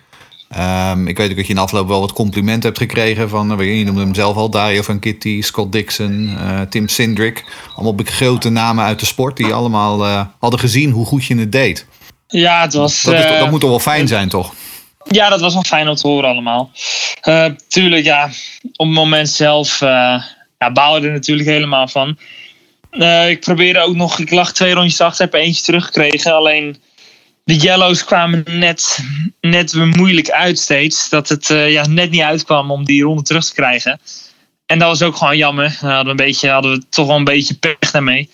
Ehm, ik weet ook dat je in de afloop wel wat complimenten hebt gekregen van, eh, je noemde hem zelf al, Dario van Kitty, Scott Dixon, eh, Tim Sindrick. Allemaal grote namen uit de sport die allemaal eh, hadden gezien hoe goed je het deed. Ja, het was. Dat, is, dat moet toch wel fijn zijn, toch? Ja, dat was wel fijn om te horen allemaal. Tuurlijk, ja, op het moment zelf ja, baalde er natuurlijk helemaal van. Ik probeerde ook nog, ik lag twee rondjes achter, heb eentje teruggekregen. Alleen de yellows kwamen net, net moeilijk uit steeds. Dat het eh, ja, net niet uitkwam om die ronde terug te krijgen. En dat was ook gewoon jammer. Daar hadden we, een beetje, hadden we toch wel een beetje pech daarmee.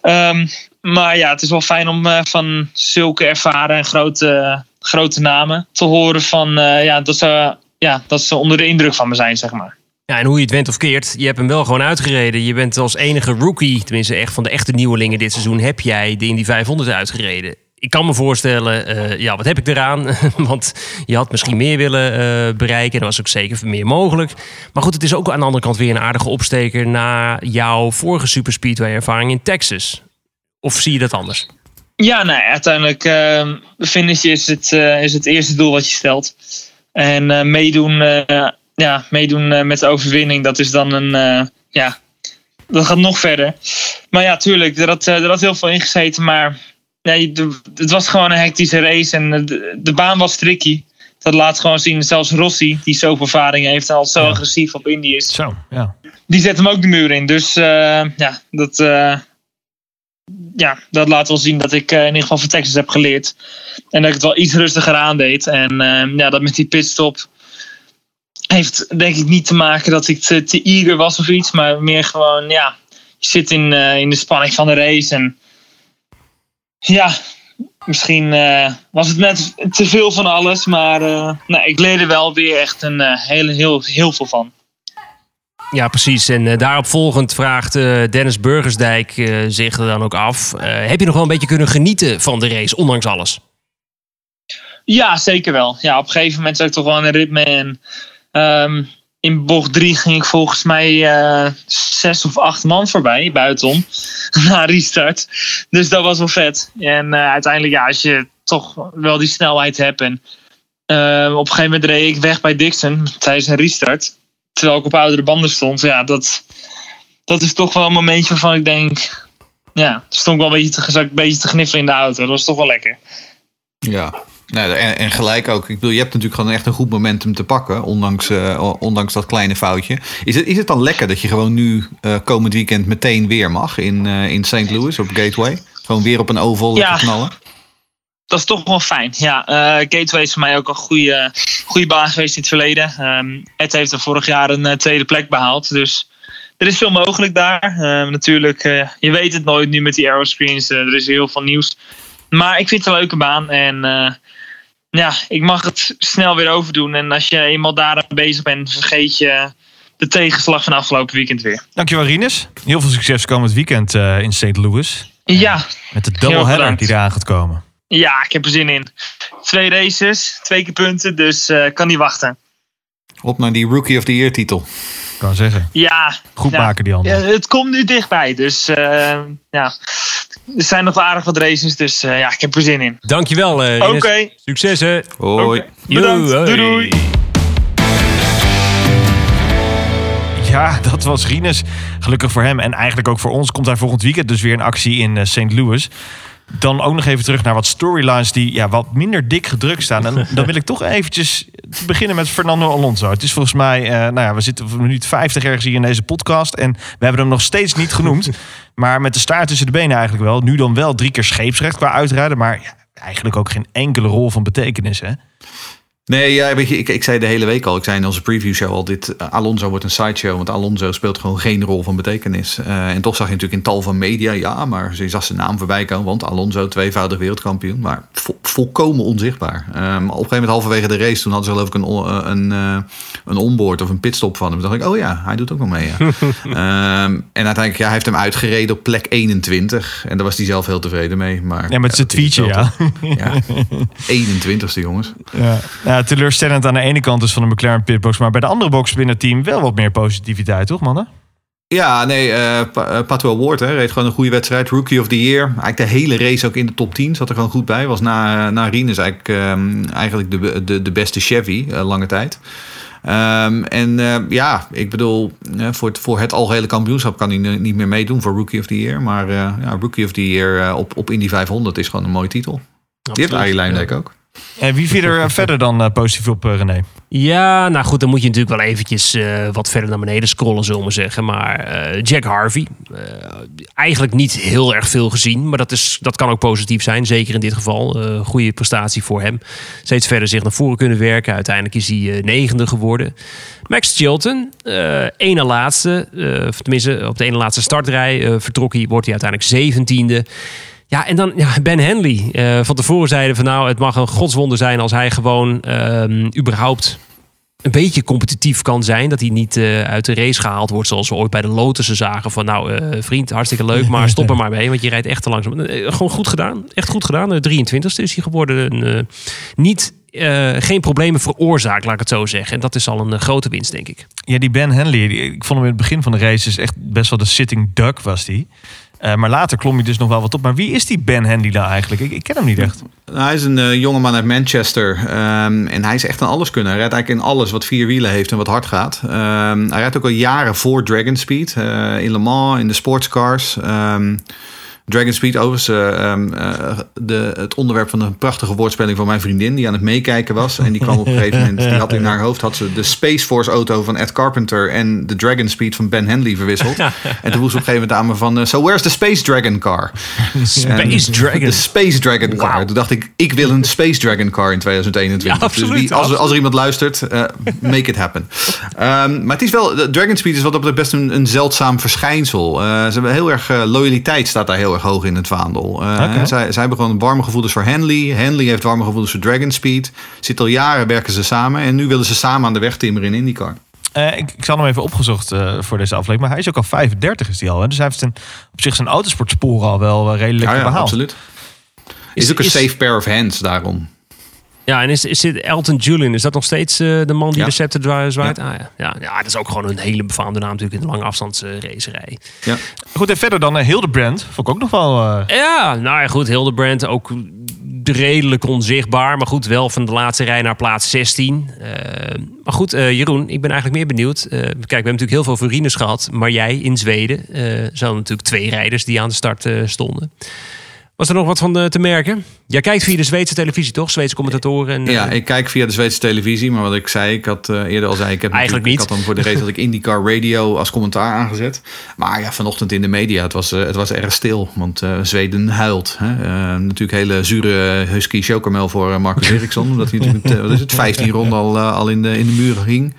Ehm, maar ja, het is wel fijn om eh, van zulke ervaren en grote, grote namen te horen van, eh, ja, dat, ze, ja, dat ze onder de indruk van me zijn, zeg maar. Ja, en hoe je het went of keert, je hebt hem wel gewoon uitgereden. Je bent als enige rookie, tenminste echt van de echte nieuwelingen dit seizoen, heb jij de Indy 500 uitgereden. Ik kan me voorstellen, eh, ja, wat heb ik eraan? Want je had misschien meer willen eh, bereiken. Er was ook zeker meer mogelijk. Maar goed, het is ook aan de andere kant weer een aardige opsteker na jouw vorige superspeedway ervaring in Texas. Of zie je dat anders? Ja, nou, uiteindelijk eh finish is het, eh, is het eerste doel wat je stelt. En meedoen, ja, meedoen met de overwinning, dat is dan een, ja, dat gaat nog verder. Maar ja, tuurlijk, er had, er had heel veel ingezeten, maar nee, de- het was gewoon een hectische race en de, de baan was tricky. Dat laat gewoon zien, zelfs Rossi, die zoveel ervaring heeft en al zo agressief op Indy is, Zo, ja. die zet hem ook de muur in. Dus eh, ja, dat, eh, ja, dat laat wel zien dat ik eh, in ieder geval van Texas heb geleerd. En dat ik het wel iets rustiger aandeed. En ja, dat met die pitstop heeft denk ik niet te maken dat ik te, te eager was of iets. Maar meer gewoon, ja, je zit in, in de spanning van de race. En ja, misschien eh, was het net te veel van alles. Maar eh, nou, ik leerde wel weer echt een, eh, hele, heel, heel veel van. Ja, precies. En daarop volgend vraagt Dennis Burgersdijk zich er dan ook af. Heb je nog wel een beetje kunnen genieten van de race, ondanks alles? Ja, zeker wel. Ja, op een gegeven moment zat ik toch wel in een ritme. En ehm, in bocht drie ging ik volgens mij eh, zes of acht man voorbij, buitenom, na restart. Dus dat was wel vet. En eh, uiteindelijk, ja, als je toch wel die snelheid hebt. En eh, op een gegeven moment reed ik weg bij Dixon tijdens een restart. Terwijl ik op oudere banden stond. Ja, dat, dat is toch wel een momentje waarvan ik denk... Ja, stond ik wel een beetje te, een beetje te gniffelen in de auto. Dat was toch wel lekker. Ja, nou, en, en gelijk ook. Ik bedoel, je hebt natuurlijk gewoon echt een goed momentum te pakken, ondanks, eh, ondanks dat kleine foutje. Is het, is het dan lekker dat je gewoon nu eh, komend weekend meteen weer mag in, eh, in St. Louis op Gateway? Gewoon weer op een oval Ja. knallen? dat is toch wel fijn. Ja, Gateway is voor mij ook een goede, goede baan geweest in het verleden. Ehm Ed heeft er vorig jaar een tweede plek behaald. Dus er is veel mogelijk daar. Ehm, natuurlijk, je weet het nooit nu met die aeroscreens. er is heel veel nieuws. Maar ik vind het een leuke baan. En ja, ik mag het snel weer overdoen. En als je eenmaal daar aan bezig bent, vergeet je de tegenslag van afgelopen weekend weer. Dankjewel Rinus. Heel veel succes komend weekend eh, in St. Louis. Ja, Met de doubleheader die eraan gaat komen. ja, ik heb er zin in. Twee races, twee keer punten, dus eh kan niet wachten. Op naar die Rookie of the Year titel. Ik kan zeggen. Ja, Goed ja. maken die Ja, anderen. het komt nu dichtbij, dus eh, ja. Er zijn nog wel aardig wat races, dus eh, ja, ik heb er zin in. Dankjewel, eh Oké. Succes, hè. Hoi. Bedankt. Doei, doei. Ja, dat was Rinus. Gelukkig voor hem en eigenlijk ook voor ons komt hij volgend weekend dus weer in actie in eh, St. Louis. Dan ook nog even terug naar wat storylines die ja, wat minder dik gedrukt staan. En dan wil ik toch eventjes beginnen met Fernando Alonso. Het is volgens mij, eh, nou ja, we zitten op minuut 50 ergens hier in deze podcast. En we hebben hem nog steeds niet genoemd. maar met de staart tussen de benen eigenlijk wel. Nu dan wel drie keer scheepsrecht qua uitrijden. Maar ja, eigenlijk ook geen enkele rol van betekenis, hè? Nee, ja, weet je, ik, ik zei de hele week al, ik zei in onze preview show al, dit, eh, Alonso wordt een sideshow, want Alonso speelt gewoon geen rol van betekenis. Eh, en toch zag je natuurlijk in tal van media, ja, maar je zag zijn naam voorbij komen, want Alonso, tweevoudig wereldkampioen, maar vo- volkomen onzichtbaar. Ehm, op een gegeven moment halverwege de race, toen hadden ze geloof ik een, on- eh, een, een onboard of een pitstop van hem. Toen dacht ik, oh ja, hij doet ook nog mee, ja. Ehm, en uiteindelijk, ja, hij heeft hem uitgereden op plek 21 en daar was hij zelf heel tevreden mee. Maar, Ja, met zijn tweetje, ja. Ja, 21ste jongens. Ja. Ja, teleurstellend aan de ene kant dus van de McLaren pitbox. Maar bij de andere box binnen het team wel wat meer positiviteit, toch mannen? Ja, nee, eh Pa- eh, Pato Ward hè, reed gewoon een goede wedstrijd. Rookie of the Year. Eigenlijk de hele race ook in de top 10. Zat er gewoon goed bij. Was na, na Rinus eigenlijk, ehm, eigenlijk de, de, de beste Chevy eh, lange tijd. Ehm, en eh, ja, ik bedoel, eh, voor, het, voor het algehele kampioenschap kan hij niet meer meedoen voor Rookie of the Year. Maar eh, ja, Rookie of the Year eh, op, op Indy 500 is gewoon een mooie titel. Die heeft Arie Luijendijk ook. En wie viel er eh, verder dan eh, positief op, eh, René? Ja, nou goed, dan moet je natuurlijk wel eventjes wat verder naar beneden scrollen, zullen we zeggen. Maar Jack Harvey, eigenlijk niet heel erg veel gezien, maar dat, is, dat kan ook positief zijn, zeker in dit geval. Goede prestatie voor hem. Steeds verder zich naar voren kunnen werken. Uiteindelijk is hij negende geworden. Max Chilton, ene laatste, tenminste op de ene laatste startrij vertrok hij, wordt hij uiteindelijk zeventiende. Ja, en dan ja, Ben Henley. Eh, van tevoren zeiden van nou, het mag een godswonder zijn als hij gewoon ehm, überhaupt een beetje competitief kan zijn. Dat hij niet eh, uit de race gehaald wordt zoals we ooit bij de Lotussen zagen. Van nou, eh, vriend, hartstikke leuk, maar stop er maar mee. Want je rijdt echt te langzaam. Gewoon goed gedaan. Echt goed gedaan. De 23ste is hij geworden. Niet, geen problemen veroorzaakt, laat ik het zo zeggen. En dat is al een grote winst, denk ik. Ja, die Ben Henley, ik vond hem in het begin van de race echt best wel de sitting duck was die. Eh, maar later klom hij dus nog wel wat op. Maar wie is die Ben Henley nou eigenlijk? Ik, ik ken hem niet echt. Hij is een eh, jongeman uit Manchester. ehm, en hij is echt een alleskunner. Hij rijdt eigenlijk in alles wat vier wielen heeft en wat hard gaat. Ehm, hij rijdt ook al jaren voor Dragon Speed. eh, in Le Mans, in de sportscars. Ehm Dragon Speed, overigens eh, ehm, eh, de, het onderwerp van een prachtige woordspeling van mijn vriendin... die aan het meekijken was. En die kwam op een gegeven moment, die had in haar hoofd... had ze de Space Force auto van Ed Carpenter... en de Dragon Speed van Ben Henley verwisseld. en toen vroeg ze op een gegeven moment aan me van... eh, so where's the Space Dragon car? Space Dragon. De Space Dragon car. Toen dacht ik, ik wil een Space Dragon car in 2021. Ja, absoluut, dus wie, als, er- als er iemand luistert, make it happen. Ehm, maar het is wel, Dragon Speed is wat dat betreft best een, een zeldzaam verschijnsel. Ze hebben heel erg, loyaliteit staat daar heel erg hoog in het vaandel. Eh, Oké. zij, zij hebben gewoon warme gevoelens voor Henley. Henley heeft warme gevoelens voor Dragon Speed. Zit al jaren werken ze samen. En nu willen ze samen aan de weg timmeren in IndyCar. Eh, ik, ik zal hem even opgezocht eh, voor deze aflevering. Maar hij is ook al 35 is hij al. Hè? Dus hij heeft zijn, op zich zijn autosportsporen al wel redelijk Ja, ja, behaald. absoluut. Is, Is- ook een is- safe pair of hands daarom. Ja, en is, is dit Elton Julian? Is dat nog steeds eh, de man die Ja. de scepter zwaait? Ah, ja. Ja, ja, dat is ook gewoon een hele befaamde naam natuurlijk in de lange afstandsracerij. Ja. Goed, en verder dan eh, Hildebrand. Vond ik ook nog wel... eh, Ja, nou ja, goed. Hildebrand ook redelijk onzichtbaar. Maar goed, wel van de laatste rij naar plaats 16. Eh, maar goed, eh, Jeroen, ik ben eigenlijk meer benieuwd. Eh, kijk, we hebben natuurlijk heel veel Verines gehad. Maar jij in Zweden eh zijn natuurlijk twee rijders die aan de start eh, stonden. Was er nog wat van eh, te merken? Jij kijkt via de Zweedse televisie, toch? Zweedse commentatoren. En, Ja, eh, ik kijk via de Zweedse televisie, maar wat ik zei, ik had eh, eerder al zei, ik heb Eigenlijk niet. Ik had dan voor de race had ik IndyCar Radio als commentaar aangezet. Maar ja, vanochtend in de media, het was, het was erg stil, want Zweden huilt. Hè? Natuurlijk hele zure husky chokermel voor Marcus Ericsson, omdat hij natuurlijk met, wat is het, 15 ronden al, al in de, in de muren hing.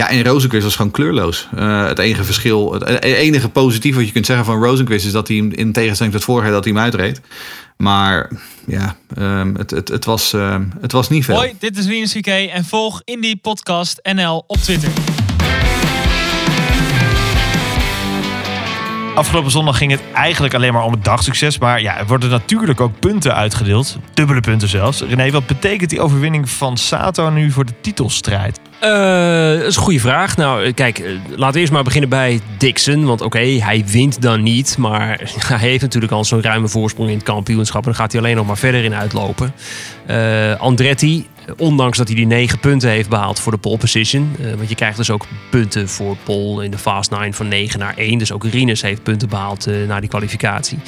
Ja, en Rosenquist was gewoon kleurloos. Eh, het enige verschil, het enige positief wat je kunt zeggen van Rosenquist is dat hij in tegenstelling tot vorig jaar dat hij hem uitreed. Maar ja, ehm, het, het, het, was, ehm, het was niet veel. Hoi, dit is Rinus VK en volg Indie Podcast NL op Twitter. Afgelopen zondag ging het eigenlijk alleen maar om het dagsucces. Maar ja, er worden natuurlijk ook punten uitgedeeld. Dubbele punten zelfs. René, wat betekent die overwinning van Sato nu voor de titelstrijd? Eh, dat is een goede vraag. Nou, eh, kijk, eh, laten we eerst maar beginnen bij Dixon. Want oké, hij wint dan niet. Maar hij heeft natuurlijk al zo'n ruime voorsprong in het kampioenschap. En dan gaat hij alleen nog maar verder in uitlopen. Andretti, ondanks dat hij die negen punten heeft behaald voor de pole position. want je krijgt dus ook punten voor pole in de Fast 9 van 9 naar 1. Dus ook Rinus heeft punten behaald eh, na die kwalificatie.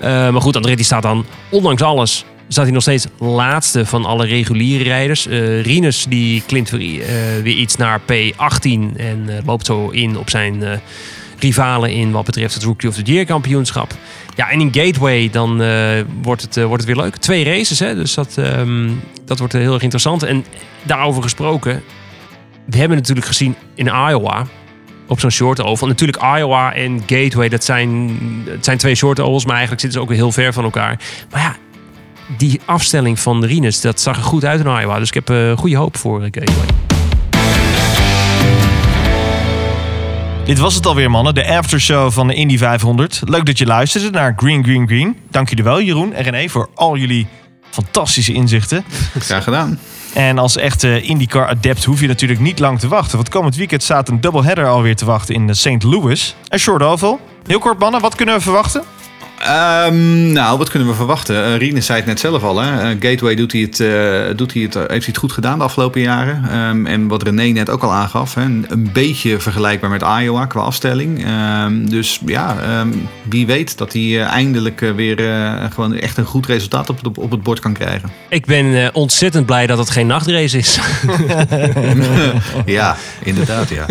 Maar goed, Andretti staat dan, ondanks alles, staat hij nog steeds laatste van alle reguliere rijders. Rinus die klimt weer, eh, weer iets naar P18 en eh, loopt zo in op zijn rivalen in wat betreft het Rookie of the Year kampioenschap. Ja, en in Gateway dan wordt, het, wordt het weer leuk. Twee races, hè? dus dat, ehm, dat wordt heel erg interessant. En daarover gesproken, we hebben natuurlijk gezien in Iowa op zo'n short oval. Natuurlijk Iowa en Gateway, dat zijn, het zijn twee short ovals, maar eigenlijk zitten ze ook weer heel ver van elkaar. Maar ja, die afstelling van Rinus, dat zag er goed uit in Iowa. Dus ik heb eh, goede hoop voor eh, Gateway. Dit was het alweer, mannen. De aftershow van de Indy 500. Leuk dat je luisterde naar Green Green Green. Dank jullie wel, Jeroen en René, voor al jullie fantastische inzichten. Graag gedaan. En als echte IndyCar-adept hoef je natuurlijk niet lang te wachten. Want komend weekend staat een doubleheader alweer te wachten in St. Louis. En Short Oval. Heel kort, mannen, wat kunnen we verwachten? Ehm, nou, wat kunnen we verwachten? Uh, Rines zei het net zelf al. Hè? Uh, Gateway doet hij het, uh, doet hij het, heeft hij het goed gedaan de afgelopen jaren. Um, en wat René net ook al aangaf. Hè? Een, een beetje vergelijkbaar met Iowa qua afstelling. Um, dus ja, um, wie weet dat hij uh, eindelijk weer uh, gewoon echt een goed resultaat op, op, op het bord kan krijgen. Ik ben uh, ontzettend blij dat het geen nachtrace is. ja, inderdaad ja.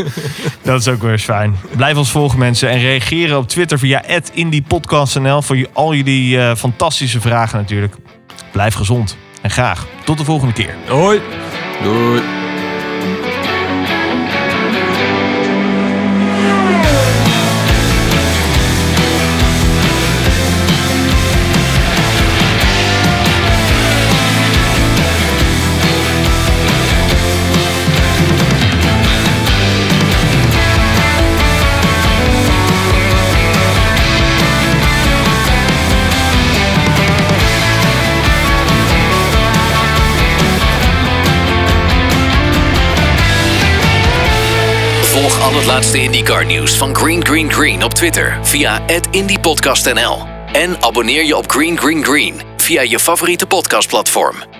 Dat is ook weer eens fijn. Blijf ons volgen mensen en reageren op Twitter via @indiepodcast.nl voor al jullie uh, fantastische vragen natuurlijk. Blijf gezond en graag tot de volgende keer. Hoi. Doei. Het laatste IndyCar nieuws van Green Green Green op Twitter via @indiepodcastnl en abonneer je op Green Green Green via je favoriete podcastplatform.